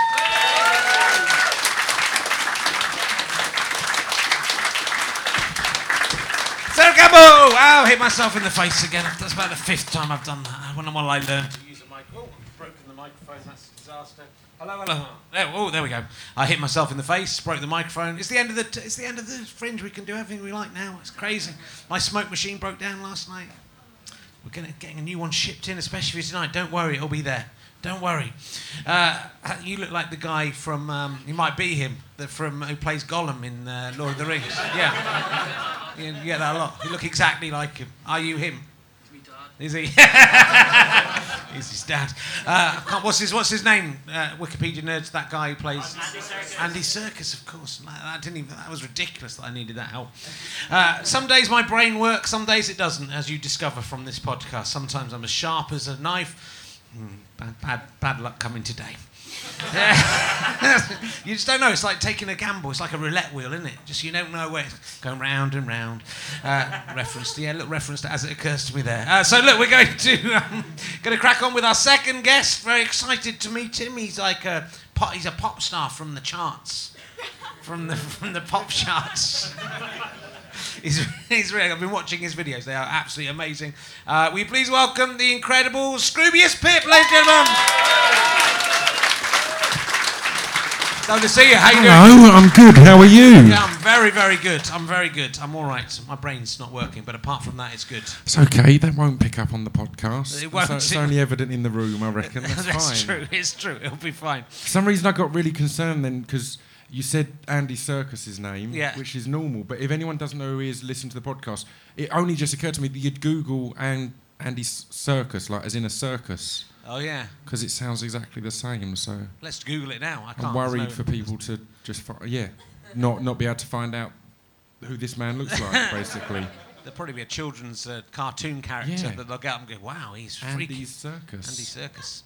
Sarah Campbell! Wow, hit myself in the face again. That's about the fifth time I've done that. When will I learn to use a mic? Oh, I've broken the microphone. That's a disaster. Hello, hello. There, oh, there we go. I hit myself in the face, broke the microphone. It's the end of the. T- it's the end of the fringe. We can do everything we like now. It's crazy. My smoke machine broke down last night. We're gonna, getting a new one shipped in, especially for tonight. Don't worry, it'll be there. Don't worry. Uh, you look like the guy from. Um, you might be him. The, from who plays Gollum in uh, Lord of the Rings. Yeah. You, you get that a lot. You look exactly like him. Are you him? Is he? He's his dad. Uh, what's his What's his name? Uh, Wikipedia nerds. That guy who plays Andy Serkis. Andy Serkis, of course. That, that didn't even. That was ridiculous. That I needed that help. Uh, some days my brain works. Some days it doesn't. As you discover from this podcast. Sometimes I'm as sharp as a knife. Hmm, bad, bad, bad luck coming today. You just don't know. It's like taking a gamble. It's like a roulette wheel, isn't it? Just you don't know where it's going round and round. Uh, reference to yeah, look, reference to as it occurs to me there. Uh, so look, we're going to um, going to crack on with our second guest. Very excited to meet him. He's like a pop, he's a pop star from the charts, from the from the pop charts. He's, he's really, I've been watching his videos. They are absolutely amazing. Uh, you please welcome the incredible Scroobius Pip, ladies and gentlemen? Lovely to see you. How you doing? I'm good. How are you? Yeah, I'm very, very good. I'm very good. I'm all right. My brain's not working, but apart from that, it's good. It's okay. That won't pick up on the podcast. It won't. So it's only evident in the room, I reckon. That's, That's fine. true. It's true. It'll be fine. For some reason, I got really concerned then because you said Andy Serkis's name, Yeah. which is normal. But if anyone doesn't know who he is, listen to the podcast. It only just occurred to me that you'd Google and Andy Circus, like as in a circus, Oh yeah. because it sounds exactly the same. So Let's Google it now. I can't. I'm worried for people to just, fi- yeah, not not be able to find out who this man looks like, basically. There'll probably be a children's uh, cartoon character Yeah. that they'll get up and go, "Wow, he's freaky." Andy's Circus. Andy Circus.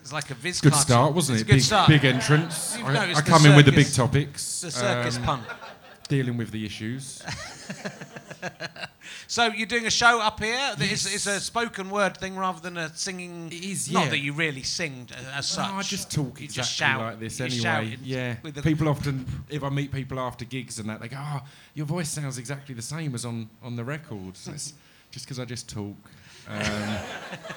It's like a Viz Good cartoon. start, wasn't It's it? a good big, start. big entrance. I, I come in with the big topics. The circus um, pun. Dealing with the issues. So you're doing a show up here. Yes. It's a spoken word thing rather than a singing. It is, Yeah. Not that you really sing as such. No, I just talk You exactly just shout. like this anyway. yeah. People often, if I meet people after gigs and that, they go, "Oh, your voice sounds exactly the same as on on the records." It's just because I just talk. Um,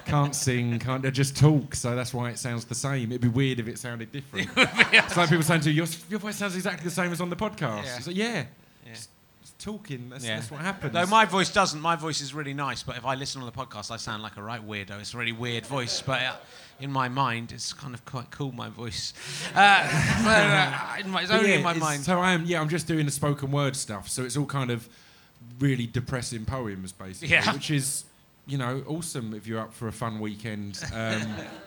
can't sing, can't just talk, so that's why it sounds the same. It'd be weird if it sounded different. it's like people saying to you, your, your voice sounds exactly the same as on the podcast. Yeah. It's like, yeah, Yeah. Just, just talking. That's, Yeah. that's what happens. Though my voice doesn't. My voice is really nice, but if I listen on the podcast, I sound like a right weirdo. It's a really weird voice, but uh, in my mind, it's kind of quite cool. My voice, uh, uh, in my, it's only yeah, in my mind. So I am, yeah, I'm just doing the spoken word stuff. So it's all kind of really depressing poems, basically, which is, you know, awesome if you're up for a fun weekend. Um,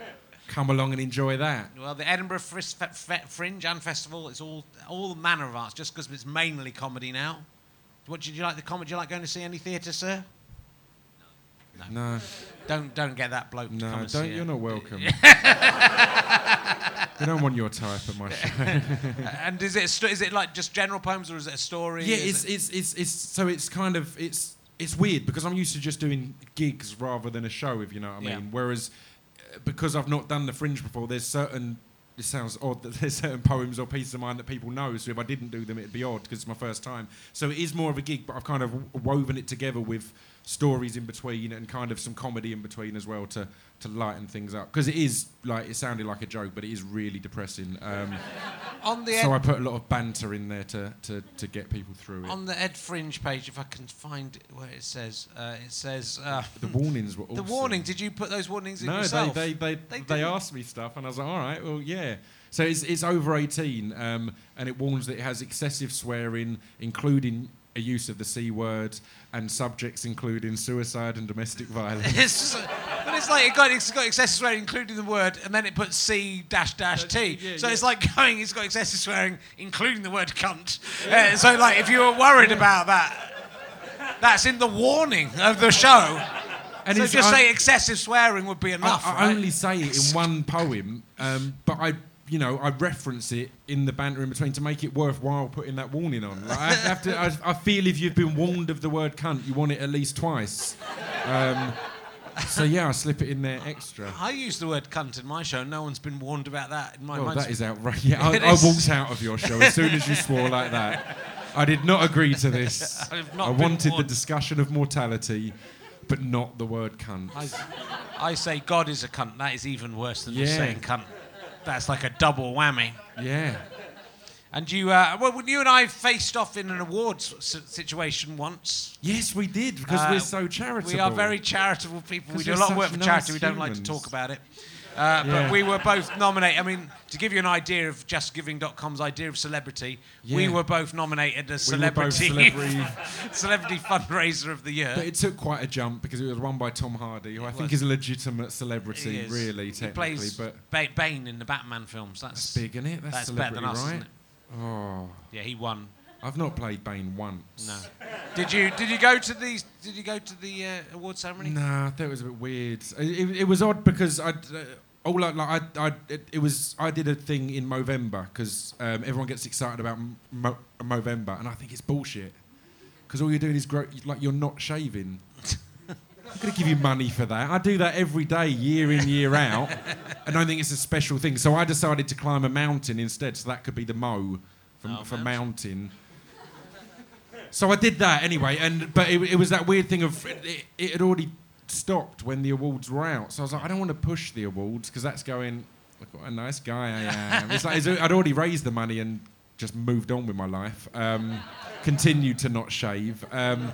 come along and enjoy that. Well, the Edinburgh Fris- Fe- Fringe and Festival is all all manner of arts, just because it's mainly comedy now. What did you like the comedy? Do you like going to see any theatre, sir? No, No. Don't don't get that bloke to come no, don't. You're it. not welcome. we don't want your type at my show. And is it st- is it like just general poems or is it a story? yeah, Is it's, it- it's it's it's so it's kind of it's it's weird because I'm used to just doing gigs rather than a show, if you know what I Yeah. mean. Whereas uh, because I've not done the fringe before, there's certain it sounds odd that there's certain poems or pieces of mine that people know. So if I didn't do them, it'd be odd because it's my first time. So it is more of a gig, but I've kind of woven it together with stories in between and kind of some comedy in between as well to to lighten things up because it is like it sounded like a joke, but it is really depressing. Um, On the so I put a lot of banter in there to to, to get people through it. on the Ed Fringe page, if I can find it where it says, uh, it says uh, the warnings were the warning. Did you put those warnings in No, yourself? they they They they, they, asked me stuff, and I was like, all right, well, yeah. So it's it's over eighteen, um, and it warns that it has excessive swearing, including a use of the c word, and subjects including suicide and domestic violence. It's just, but it's like it got, it's got excessive swearing, including the word, and then it puts C dash dash T. yeah, so yeah. it's like going, it's got excessive swearing, including the word cunt. Uh, so like, if you were worried about that, that's in the warning of the show. And so just I- say excessive swearing would be I, enough. I right? only say it in one poem, um, but I, you know, I reference it in the banter in between to make it worthwhile putting that warning on. Like, I have to. I, I feel if you've been warned of the word cunt, you want it at least twice. Um, so yeah, I slip it in there extra. I use the word cunt in my show. No one's been warned about that in my Well, mind. that is outrageous. Yeah, I, I walked out of your show as soon as you swore like that. I did not agree to this. I wanted the discussion of mortality, but not the word cunt. I, I say God is a cunt. That is even worse than just saying cunt. That's like a double whammy. yeah. And you, uh, well, you and I faced off in an awards situation once. Yes, we did because Uh, we're so charitable. We are very charitable people. We do a lot of work for charity. nice We don't like to talk about it. Uh, Yeah. But we were both nominated. I mean, to give you an idea of JustGiving.com's idea of celebrity, we were both nominated as We celebrity celebrity. celebrity fundraiser of the year. But it took quite a jump because it was run by Tom Hardy, who I think is a legitimate celebrity, He really, he technically. plays but ba- Bane in the Batman films. That's, that's big, isn't it? That's, that's better than us, right? isn't it? Oh, Yeah, he won. I've not played Bane once. No. Did you? Did you go to the? Did you go to the uh, award ceremony? Nah, I thought it was a bit weird. It, it, it was odd because I, uh, all I, like I, I, it, it was I did a thing in Movember because um, everyone gets excited about Mo- Movember, and I think it's bullshit because all you're doing is grow, like you're not shaving. I'm gonna give you money for that. I do that every day, year in, year out, and I think it's a special thing. So I decided to climb a mountain instead, so that could be the mo for, Oh, for mountain. mountain. So I did that anyway, and but it, it was that weird thing of it, it had already stopped when the awards were out. So I was like, I don't want to push the awards because that's going. Look what a nice guy I am. It's like I'd already raised the money and just moved on with my life. Um, continued to not shave. Um,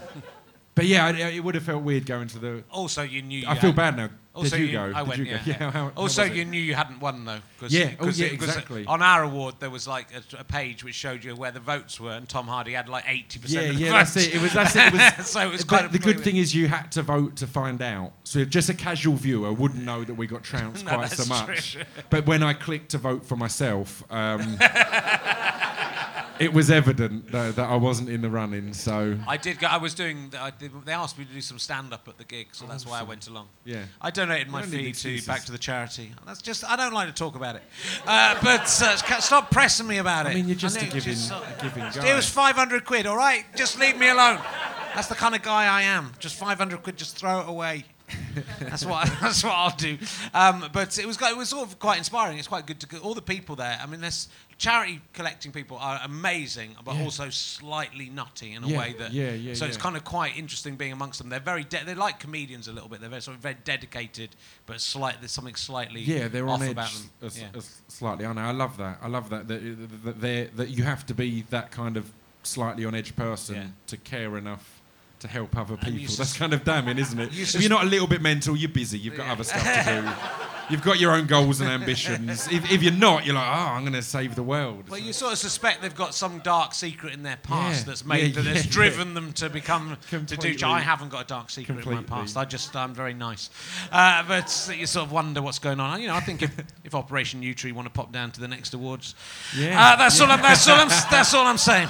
but yeah, it, it would have felt weird going to the. Also, you knew. You I feel bad now. Also, Did you, go? I Did went. you yeah. go? yeah. how- how also, it? you knew you hadn't won though. Cause, Yeah, oh, 'cause yeah, it- exactly. On our award, there was like a, a page which showed you where the votes were, and Tom Hardy had like eighty Yeah, percent. of the yeah, votes. that's it. It was that's it. it was, so it was of the good thing is you had to vote to find out. So just a casual viewer wouldn't know that we got trounced No, quite so much. true. But when I clicked to vote for myself, um, it was evident that, that I wasn't in the running. So I did. Go, I was doing. I did, they asked me to do some stand up at the gig, so that's why I went along. yeah, I donated my fee to back to the charity. That's just. I don't like to talk about it. Uh, but uh, stop pressing me about it. I mean you're just a giving, just, uh, a giving It was 500 quid, all right? Just leave me alone. That's the kind of guy I am. Just 500 quid, just throw it away. that's what that's what I'll do. Um, but it was it was sort of quite inspiring. It's quite good to all the people there. I mean, this charity collecting people are amazing, but Yeah. also slightly nutty in a Yeah, way that. yeah, yeah, So it's kind of quite interesting being amongst them. They're very de- they're like comedians a little bit. They're very, sort of very dedicated, but slight there's something slightly yeah, they're off on edge about them. as- Yeah. as slightly. I know. I love that. I love that that, that, that you have to be that kind of slightly on edge person Yeah. to care enough to help other people. That's kind of damning, isn't it? If you're not a little bit mental, you're busy. You've got Yeah. other stuff to do. You've got your own goals and ambitions. if, if you're not, you're like, oh, I'm going to save the world. Well, you sort of suspect they've got some dark secret in their past Yeah. that's made Yeah, that has yeah, driven them to become to do. I haven't got a dark secret in my past. I just I'm very nice, uh, but you sort of wonder what's going on. You know, I think if, if Operation Yewtree want to pop down to the next awards, Yeah. uh, that's all. I'm, that's all. I'm, that's all I'm saying.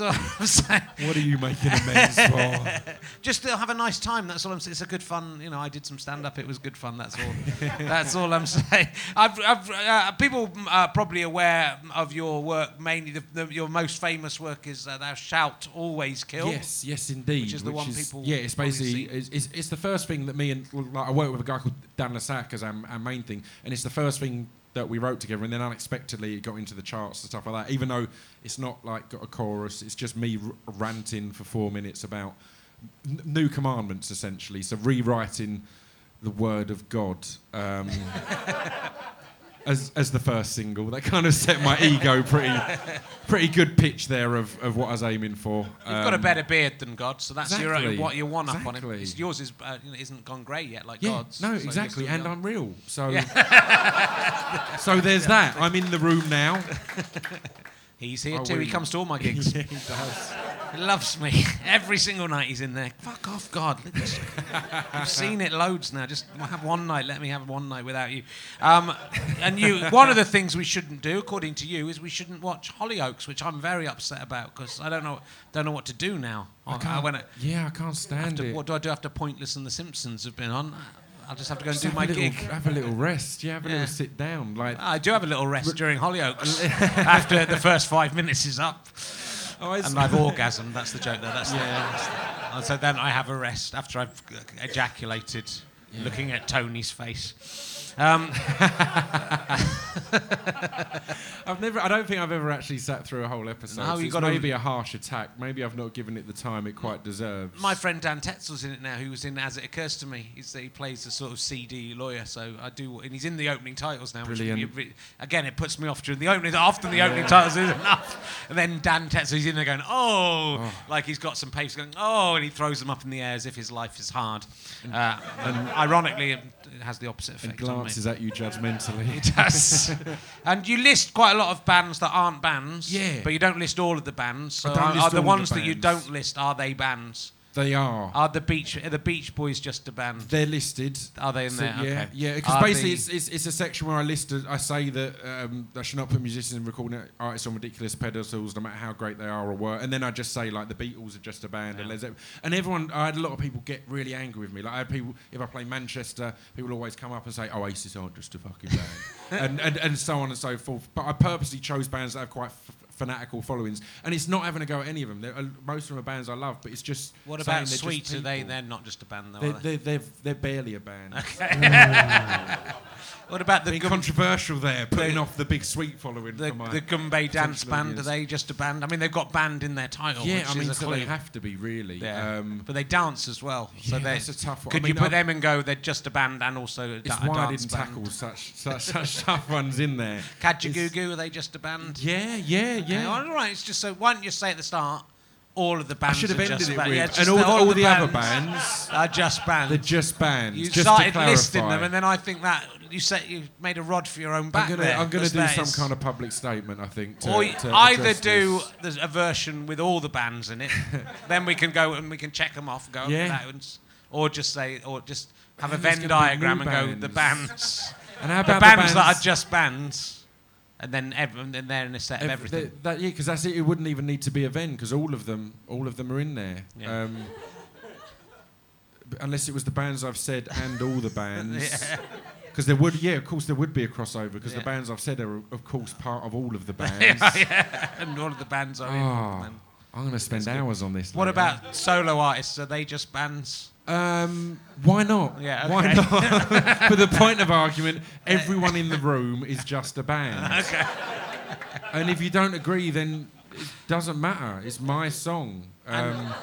All I'm saying. What are you making amends for? Just to have a nice time. That's all I'm saying. It's a good fun. You know, I did some stand up. It was good fun. That's all. that's all I'm saying. I've, I've, uh, people are probably aware of your work. Mainly, the, the, your most famous work is uh, "Thou Shalt Always Kill." Yes, yes, indeed. Which is the one people Yeah, it's basically it's, it's, it's the first thing that me and like, I work with a guy called Dan le Sac as our, our main thing, and it's the first thing that we wrote together, and then unexpectedly it got into the charts and stuff like that. Even though it's not like got a chorus, it's just me r- ranting for four minutes about n- new commandments, essentially. So rewriting the word of God. Um, As, as the first single, that kind of set my ego pretty, pretty good pitch there of, of what I was aiming for. You've got a Um, better beard than God, so that's your exactly, what you one up on It. It's- Yours is uh, isn't gone grey yet, like Yeah, God's. no, so exactly, and young. I'm real. So, so there's that. I'm in the room now. He's here I too. He comes to all my gigs. yeah, he does. He loves me. Every single night he's in there. Fuck off, God. Look at this. I've seen it loads now. Just have one night. Let me have one night without you. Um, and you. One of the things we shouldn't do, according to you, is we shouldn't watch Hollyoaks, which I'm very upset about because I don't know don't know what to do now. I, I, when I, Yeah, I can't stand after, it. what do I do after Pointless and The Simpsons have been on? I'll just have to go and do my little, gig. Have a little rest. Yeah, have a Yeah. little sit down. Like, I do have a little rest during Hollyoaks after the first five minutes is up. oh, And I've orgasmed. That's the joke, though. That's yeah. And so then I have a rest after I've ejaculated, looking at Tony's face. Um, I've never. I don't think I've ever actually sat through a whole episode. No, you gotta- maybe a harsh attack. Maybe I've not given it the time it quite deserves. my friend Dan Tetsell's in it now, who was in As It Occurs to Me. He's, he plays a sort of CD lawyer, so I do, and he's in the opening titles now. Which Brilliant. you- again, it puts me off during the opening. Often the opening titles is enough, and then Dan Tetsell's in there going, "Oh," like he's got some papers going, "Oh," and he throws them up in the air as if his life is hard. Uh, and ironically, it has the opposite effect on me. glances at you judgmentally. It does. and you list quite a lot of bands that aren't bands. Yeah. But you don't list all of the bands. So are, are the all the ones that you don't list, are they bands? They are. Are the Beach are the Beach Boys just a band? They're listed. Are they in So, there? yeah, okay. yeah. Because basically, it's, it's, it's a section where I listed. I say that um, I should not put musicians and recording artists on ridiculous pedestals, no matter how great they are or were. And then I just say like the Beatles are just a band, and And everyone, I had a lot of people get really angry with me. Like I had people, if I play Manchester, people always come up and say, "Oasis aren't just a fucking band," and, and and so on and so forth. But I purposely chose bands that have quite. F- fanatical followings and it's not having a go at any of them They're, uh, most of them are bands I love but it's just what about they're just Sweet? Are they? They're not just a band though. they're, are they? they're, they're, they're barely a band What about the Gum- controversial there, putting the- off the big sweet following the, for the Goombay Dance Band? Are they just a band? I mean, they've got band in their title. Yeah, which I mean, is a so clue. they have to be really. Yeah. Um, but they dance as well. So Yeah, that's a tough one. Could I you mean, put I- them and go? They're just a band and also a, it's da- a why I didn't band. tackle such, such such tough ones in there. Kajagoogoo, are they just a band? Yeah, yeah, Okay, yeah. all right, it's just so. Why don't you say at the start, all of the I bands should have ended it ba- with, yeah, and all, the- the, all the other bands, are just bands. they're just bands. you just started listing them, and then I think that you said you made a rod for your own back I'm gonna, there. I'm gonna do some is- kind of public statement. I think. To, or to either do this. a version with all the bands in it, then we can go and we can check them off and go. Yeah. One's, or just say, or just have a And Venn diagram and go the bands. bands, And how the bands, the that are just bands, and then everyone, then they're in a set of Ev- everything. That, that- yeah, because that's it. It wouldn't even need to be a Venn because all of them, all of them are in there. Yeah. Um, unless it was the bands I've said and all the bands. Yeah. Because there would, yeah, of course there would be a crossover because Yeah. the bands I've said are, of course, part of all of the bands. yeah, yeah, and all of the bands are in. Oh, and- I'm going to spend hours on this. What later. about solo artists? Are they just bands? Um, why not? Yeah, Why not? For the point of argument, everyone in the room is just a band. Okay. And if you don't agree, then it doesn't matter. It's my song. Um,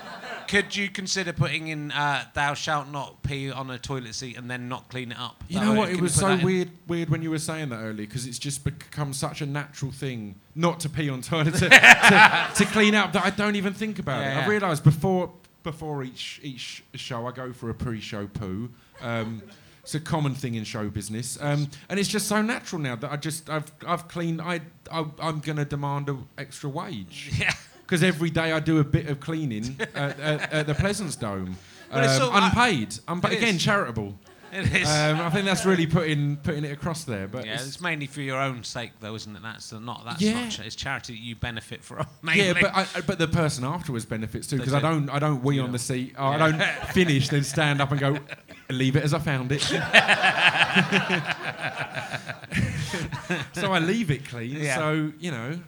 Could you consider putting in uh, "Thou shalt not pee on a toilet seat" and then not clean it up? You That know what? It was so weird, weird when you were saying that earlier because it's just become such a natural thing not to pee on toilet to, to, to clean up that I don't even think about Yeah, it. yeah. I realised before before each each show I go for a pre-show poo. Um, it's a common thing in show business, um, and it's just so natural now that I just I've I've cleaned. I, I I'm gonna demand an extra wage. Yeah. Because every day I do a bit of cleaning at, at, at the Pleasance Dome, um, sort of like- unpaid, unpa- again is. charitable. It is. Um, I think that's really putting putting it across there. But yeah, it's- it's mainly for your own sake, though, isn't it? That's not that's Yeah. not. cha- It's charity that you benefit from. Mainly. yeah, but I, but the person afterwards benefits too because I don't I don't wee on know. the seat. Oh, I don't finish then stand up and go leave it as I found it. so I leave it clean. Yeah. So you know,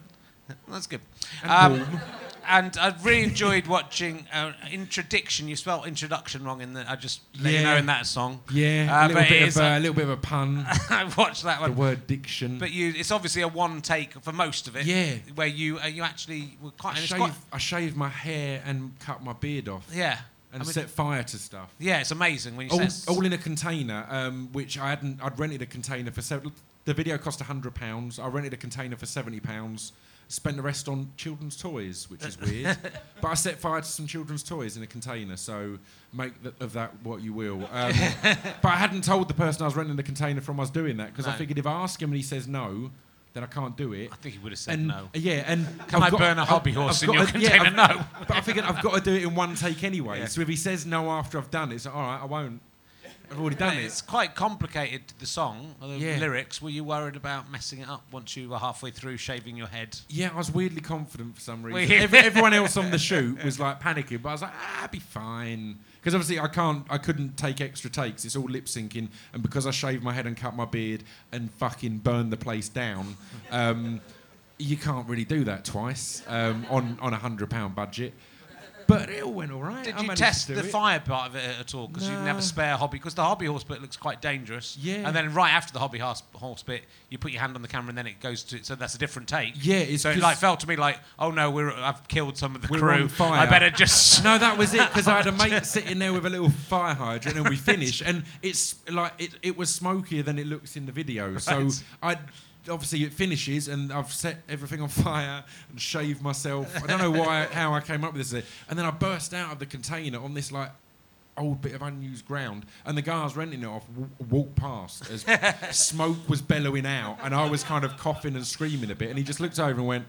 that's good. Um. And I really enjoyed watching uh, Introduction. You spelled introduction wrong in the. I just let you Yeah. know in that song. Yeah, Uh, a little bit of uh, a- a little bit of a pun. I watched that one. the word diction. But you, it's obviously a one take for most of it. Yeah. Where you, uh, you actually were quite. I and shave, quite I shaved my hair and cut my beard off yeah. and I mean, set fire to stuff. yeah, it's amazing when you All, say. all in a container, um, which I hadn't. I'd rented a container for seven. The video cost hundred pounds. I rented a container for seventy pounds. Spent the rest on children's toys, which is weird. but I set fire to some children's toys in a container. So make th- of that what you will. Um, but I hadn't told the person I was renting the container from I was doing that because I figured if I ask him and he says no, then I can't do it. I think he would have said And no. yeah, and Can I've I burn a hobby I've- horse I've in your got to- yeah, container? I've- No. But I figured I've got to do it in one take anyway. Yeah. So if he says no after I've done it, it's like, all right, I won't. I've already done it. It's quite complicated, the song, the Yeah. lyrics. Were you worried about messing it up once you were halfway through shaving your head? Yeah, I was weirdly confident for some reason. Every, everyone else on the shoot was like panicking, but I was like, ah, I'll be fine. Because obviously I can't, I couldn't take extra takes. It's all lip syncing, and because I shaved my head and cut my beard and fucking burned the place down, um, you can't really do that twice um, on on a hundred pound budget. But it all went all right. Did I you test the it. fire part of it at all? Because you No. never spare hobby. Because the hobby horse bit looks quite dangerous. Yeah. And then right after the hobby horse, horse bit, you put your hand on the camera and then it goes to. So that's a different take. Yeah, it's so it like felt to me like, oh no, we're I've killed some of the We're crew. on fire. I better just. No, that was it because I had a mate sitting there with a little fire hydrant, and we finished, and it's like it, it was smokier than it looks in the video. So I obviously it finishes, and I've set everything on fire and shaved myself. I don't know why how I came up with this, and then I burst out of the container on this like. Old bit of unused ground, and the guys renting it off w- walked past as smoke was bellowing out, and I was kind of coughing and screaming a bit, and he just looked over and went,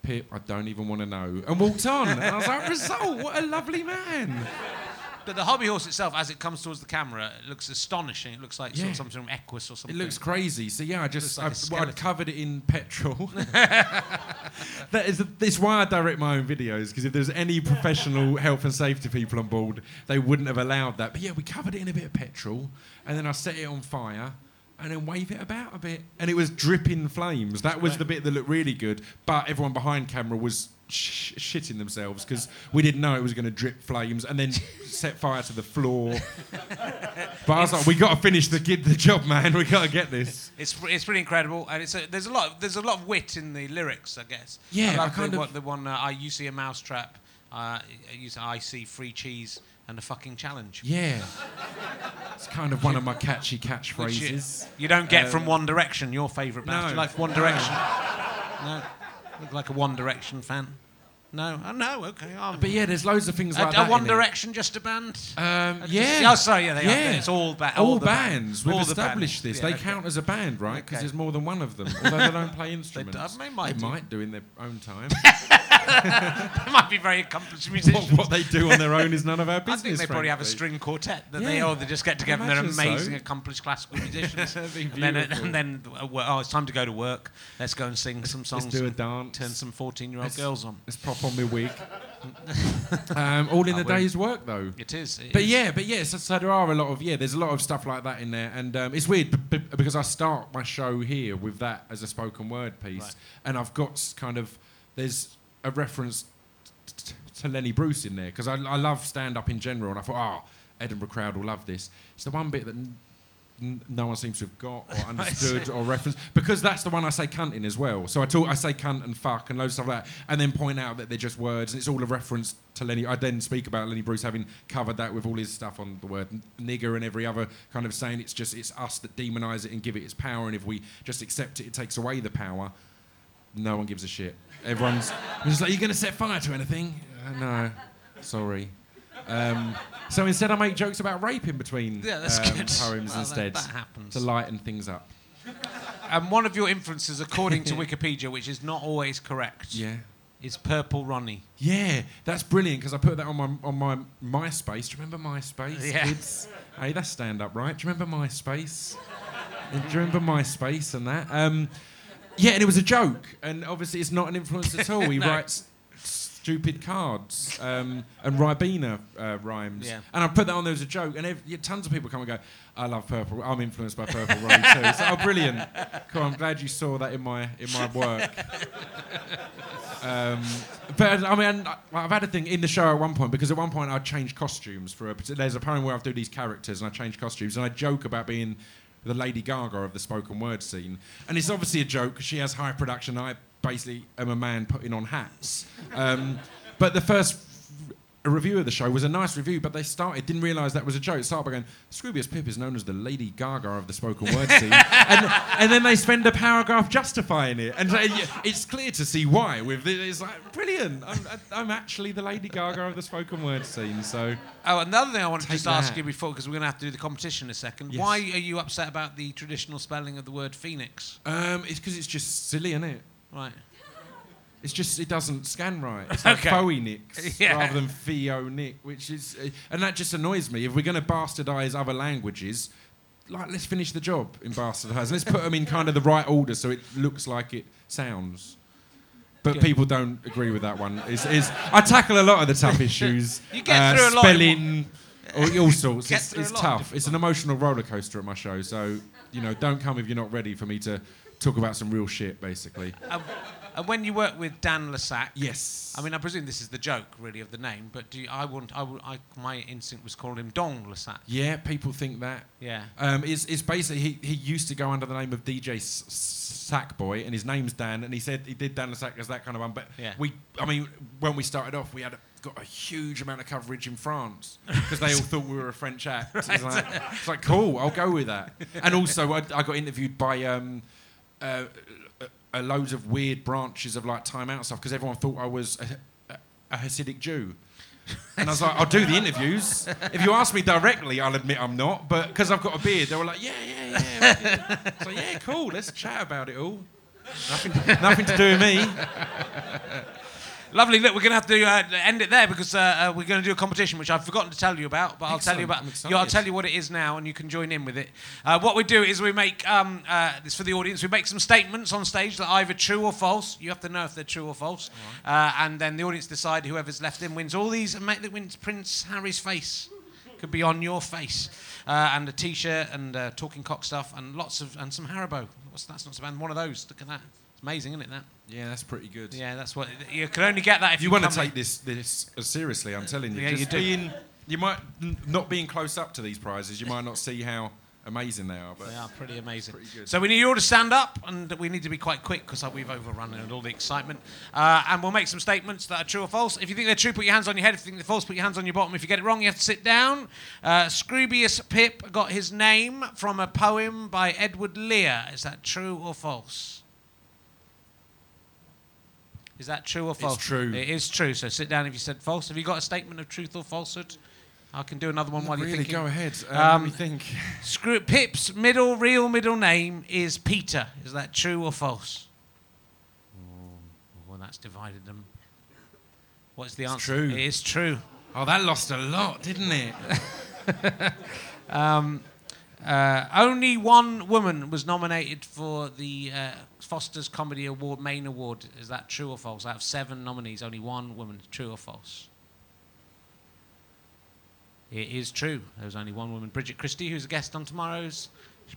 Pip, I don't even want to know. And walked on. And I was like, Result, what a lovely man. But the hobby horse itself, as it comes towards the camera, it looks astonishing. It looks like sort of something from Equus or something. It looks crazy. So yeah, I just like a I, well. I'd covered it in petrol. that is it's why I direct my own videos because if there's any professional health and safety people on board, they wouldn't have allowed that. But yeah, we covered it in a bit of petrol, and then I set it on fire. And then wave it about a bit, and it was dripping flames. That was the bit that looked really good. But everyone behind camera was sh- shitting themselves because we didn't know it was going to drip flames, and then set fire to the floor. But I was like, we got to finish the kid the job, man. We got to get this. It's it's pretty incredible, and it's a, there's a lot of, there's a lot of wit in the lyrics, I guess. Yeah, I, love I kind the, of- one, the one uh, I you see a mousetrap, uh, you see I see free cheese and a fucking challenge. Yeah, it's kind of one of my catchy Which you, catchphrases. you don't get Um, from One Direction, your favourite band. Do you no. like One Direction? no, look like a One Direction fan. No, oh, no, okay. But yeah, there's loads of things Are- like are that. One in it. Direction just a band? Um, Uh, just- yeah. oh, sorry, yeah, they are. Yeah. It's all, ba- All the bands. We've All the established bands. this. Yeah, they okay. count as a band, right? Because Okay. there's more than one of them, although they don't play instruments. they might do. might do in their own time. They might be very accomplished musicians. what they do on their own is none of our business. I think they probably have a string quartet that they Yeah. all they just get together and they're imagine so. amazing, accomplished classical musicians. And then, and then uh, oh, it's time to go to work. Let's go and sing some songs. Let's do a dance. Turn some fourteen-year-old girls on. Let's pop on my wig. um, all in I the day's work, though. It is. it But is. yeah, but yeah, so, so there are a lot of yeah, there's a lot of stuff like that in there, and um, it's weird b- b- because I start my show here with that as a spoken word piece, Right. and I've got kind of there's a reference t- t- to Lenny Bruce in there because I, I love stand up in general, and I thought, oh, Edinburgh crowd will love this. It's the one bit that. N- n- no one seems to have got or understood or referenced because that's the one I say cunt in as well. So I talk, I say cunt and fuck and loads of stuff like that, and then point out that they're just words and it's all a reference to Lenny. I then speak about Lenny Bruce having covered that with all his stuff on the word nigger and every other kind of saying. It's just it's us that demonise it and give it its power, and if we just accept it, it takes away the power. No one gives a shit. Everyone's just like, "You going to set fire to anything?" Uh, no, sorry. Um, so instead, I make jokes about rape in between Yeah, that's um, good. poems Well, instead that happens. to lighten things up. And one of your influences, according to Wikipedia, which is not always correct, Yeah. is Purple Ronnie. Yeah, that's brilliant because I put that on my on my MySpace. Do you remember MySpace, Yeah. kids? Hey, that's stand up, right? Do you remember MySpace? And Do you remember MySpace and that? Um, yeah, and it was a joke, and obviously it's not an influence at all. He No. writes stupid cards um, and Ribena uh, rhymes. Yeah. And I put that on there as a joke, and ev- yeah, tons of people come and go, "I love Purple. I'm influenced by Purple Rain too." It's like, oh, brilliant! Cool. I'm glad you saw that in my in my work. Um, but I mean, I've had a thing in the show at one point because at one point I changed costumes for a. There's a poem where I do these characters and I change costumes and I joke about being the Lady Gaga of the spoken word scene, and it's obviously a joke she has high production. I basically am a man putting on hats. Um, but the first a review of the show was a nice review, but they started didn't realise that was a joke. It started by going, "Scroobius Pip is known as the Lady Gaga of the spoken word scene," and, and then they spend a paragraph justifying it, and uh, it's clear to see why. With it, it's like brilliant. I'm, I'm actually the Lady Gaga of the spoken word scene. So Oh, another thing I wanted to just ask you before, because we're going to have to do the competition in a second. Yes. Why are you upset about the traditional spelling of the word phoenix? um, it's because it's just silly, isn't it? Right. It's just it doesn't scan right. It's like Okay. phoenix Yeah. rather than theonic, which is uh, and that just annoys me. If we're going to bastardize other languages, like let's finish the job in bastardizing. Let's put them in kind of the right order so it looks like it sounds. But Good. people don't agree with that one. Is is I tackle a lot of the tough issues. You get uh, through a lot spelling, all, all sorts. It's, it's tough. It's an emotional roller coaster at my show. So you know, don't come if you're not ready for me to talk about some real shit, basically. Um, and when you work with Dan le Sac, Yes. I mean, I presume this is the joke, really, of the name. But do you, I want, I, would- I, my instinct was calling him Dong le Sac. Yeah, people think that. Yeah. Um, it's, it's basically he, he used to go under the name of DJ S- Sackboy, and his name's Dan, and he said he did Dan Sack as that kind of one. But Yeah. we, I mean, when we started off, we had a, got a huge amount of coverage in France because they all thought we were a French act. It's, like, it's like cool, I'll go with that. And also, I, I got interviewed by. Um, uh, uh, loads of weird branches of like time out stuff because everyone thought I was a, a, Hasidic Jew. And I was like, I'll do the interviews. If you ask me directly, I'll admit I'm not. But because I've got a beard, they were like, yeah, yeah, yeah. So yeah, cool. Let's chat about it all. Nothing, nothing to do with me. Lovely. Look, we're going to have to uh, end it there because uh, uh, we're going to do a competition which I've forgotten to tell you about, but I'll tell you about. Yeah, I'll tell you what it is now, and you can join in with it. Uh, what we do is we make um, uh, this for the audience. We make some statements on stage that are either true or false. You have to know if they're true or false, uh, and then the audience decide whoever's left in wins. All these and make that wins Prince Harry's face. Could be on your face, uh, and a T-shirt, and uh, talking cock stuff, and lots of and some Haribo. What's that's not so bad. One of those. Look at that. Amazing, isn't it? That. Yeah, that's pretty good. Yeah, that's what you can only get that if you, you want to take this this seriously, I'm telling you. Yeah, you just do. being, you might not being close up to these prizes, you might not see how amazing they are. But They are pretty amazing. Pretty good. So we need you all to stand up, and we need to be quite quick because we've overrun and all the excitement. Uh, and we'll make some statements that are true or false. If you think they're true, put your hands on your head. If you think they're false, put your hands on your bottom. If you get it wrong, you have to sit down. Uh, Scroobius Pip got his name from a poem by Edward Lear. Is that true or false? Is that true or false? It's true. It is true. So sit down if you said false. Have you got a statement of truth or falsehood? I can do another one while you're really, go ahead. Um, Um, let me think. Screw Pip's middle real middle name is Peter. Is that true or false? Oh, well, that's divided them. What's the It's answer? true. It is true. Oh, that lost a lot, didn't it? Uh, only one woman was nominated for the uh, Foster's Comedy Award main award. Is that true or false? Out of seven nominees, only one woman. True or false? It is true. There was only one woman, Bridget Christie, who's a guest on tomorrow's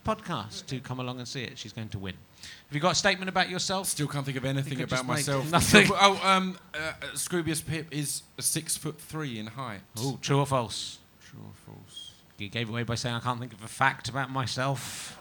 podcast. To come along and see it, she's going to win. Have you got a statement about yourself? Still can't think of anything could about myself. nothing. Oh, um, uh, Scroobius Pip is six foot three in height. Oh, true or false? True or false? You gave away by saying I can't think of a fact about myself.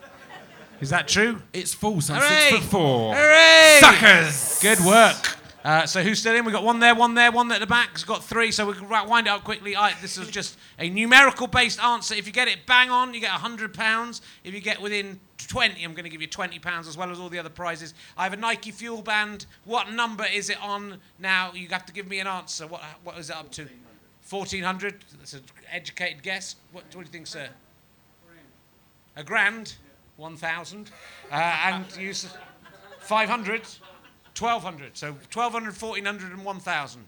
Is that true? It's false. I'm Hooray! six foot four. Hooray! Suckers! Good work. Uh, so who's still in? We've got one there, one there, one at the back. It's got three, so we can wind it up quickly. I, this is just a numerical-based answer. If you get it bang on, you get £100. If you get within 20, I'm going to give you £20 as well as all the other prizes. I have a Nike Fuel Band. What number is it on now? You have to give me an answer. What, what is it up to? 1400 That's an educated guess. What, what do you think, sir? A grand? 1,000. Uh, and you... s- 500? 1200. So 1200, 1400, and 1000.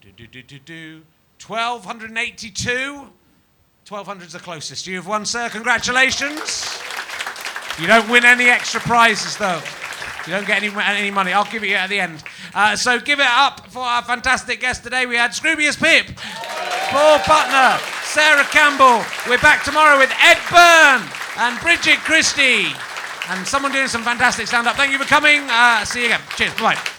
Do, do, do, do, do. 1282. 1200's the closest. You have won, sir. Congratulations. You don't win any extra prizes, though. You don't get any, any money. I'll give it you at the end. Uh, so give it up for our fantastic guest today. We had Scroobius Pip, Paul Putner, Sarah Campbell. We're back tomorrow with Ed Byrne and Bridget Christie. And someone doing some fantastic stand up. Thank you for coming. Uh, see you again. Cheers. Bye.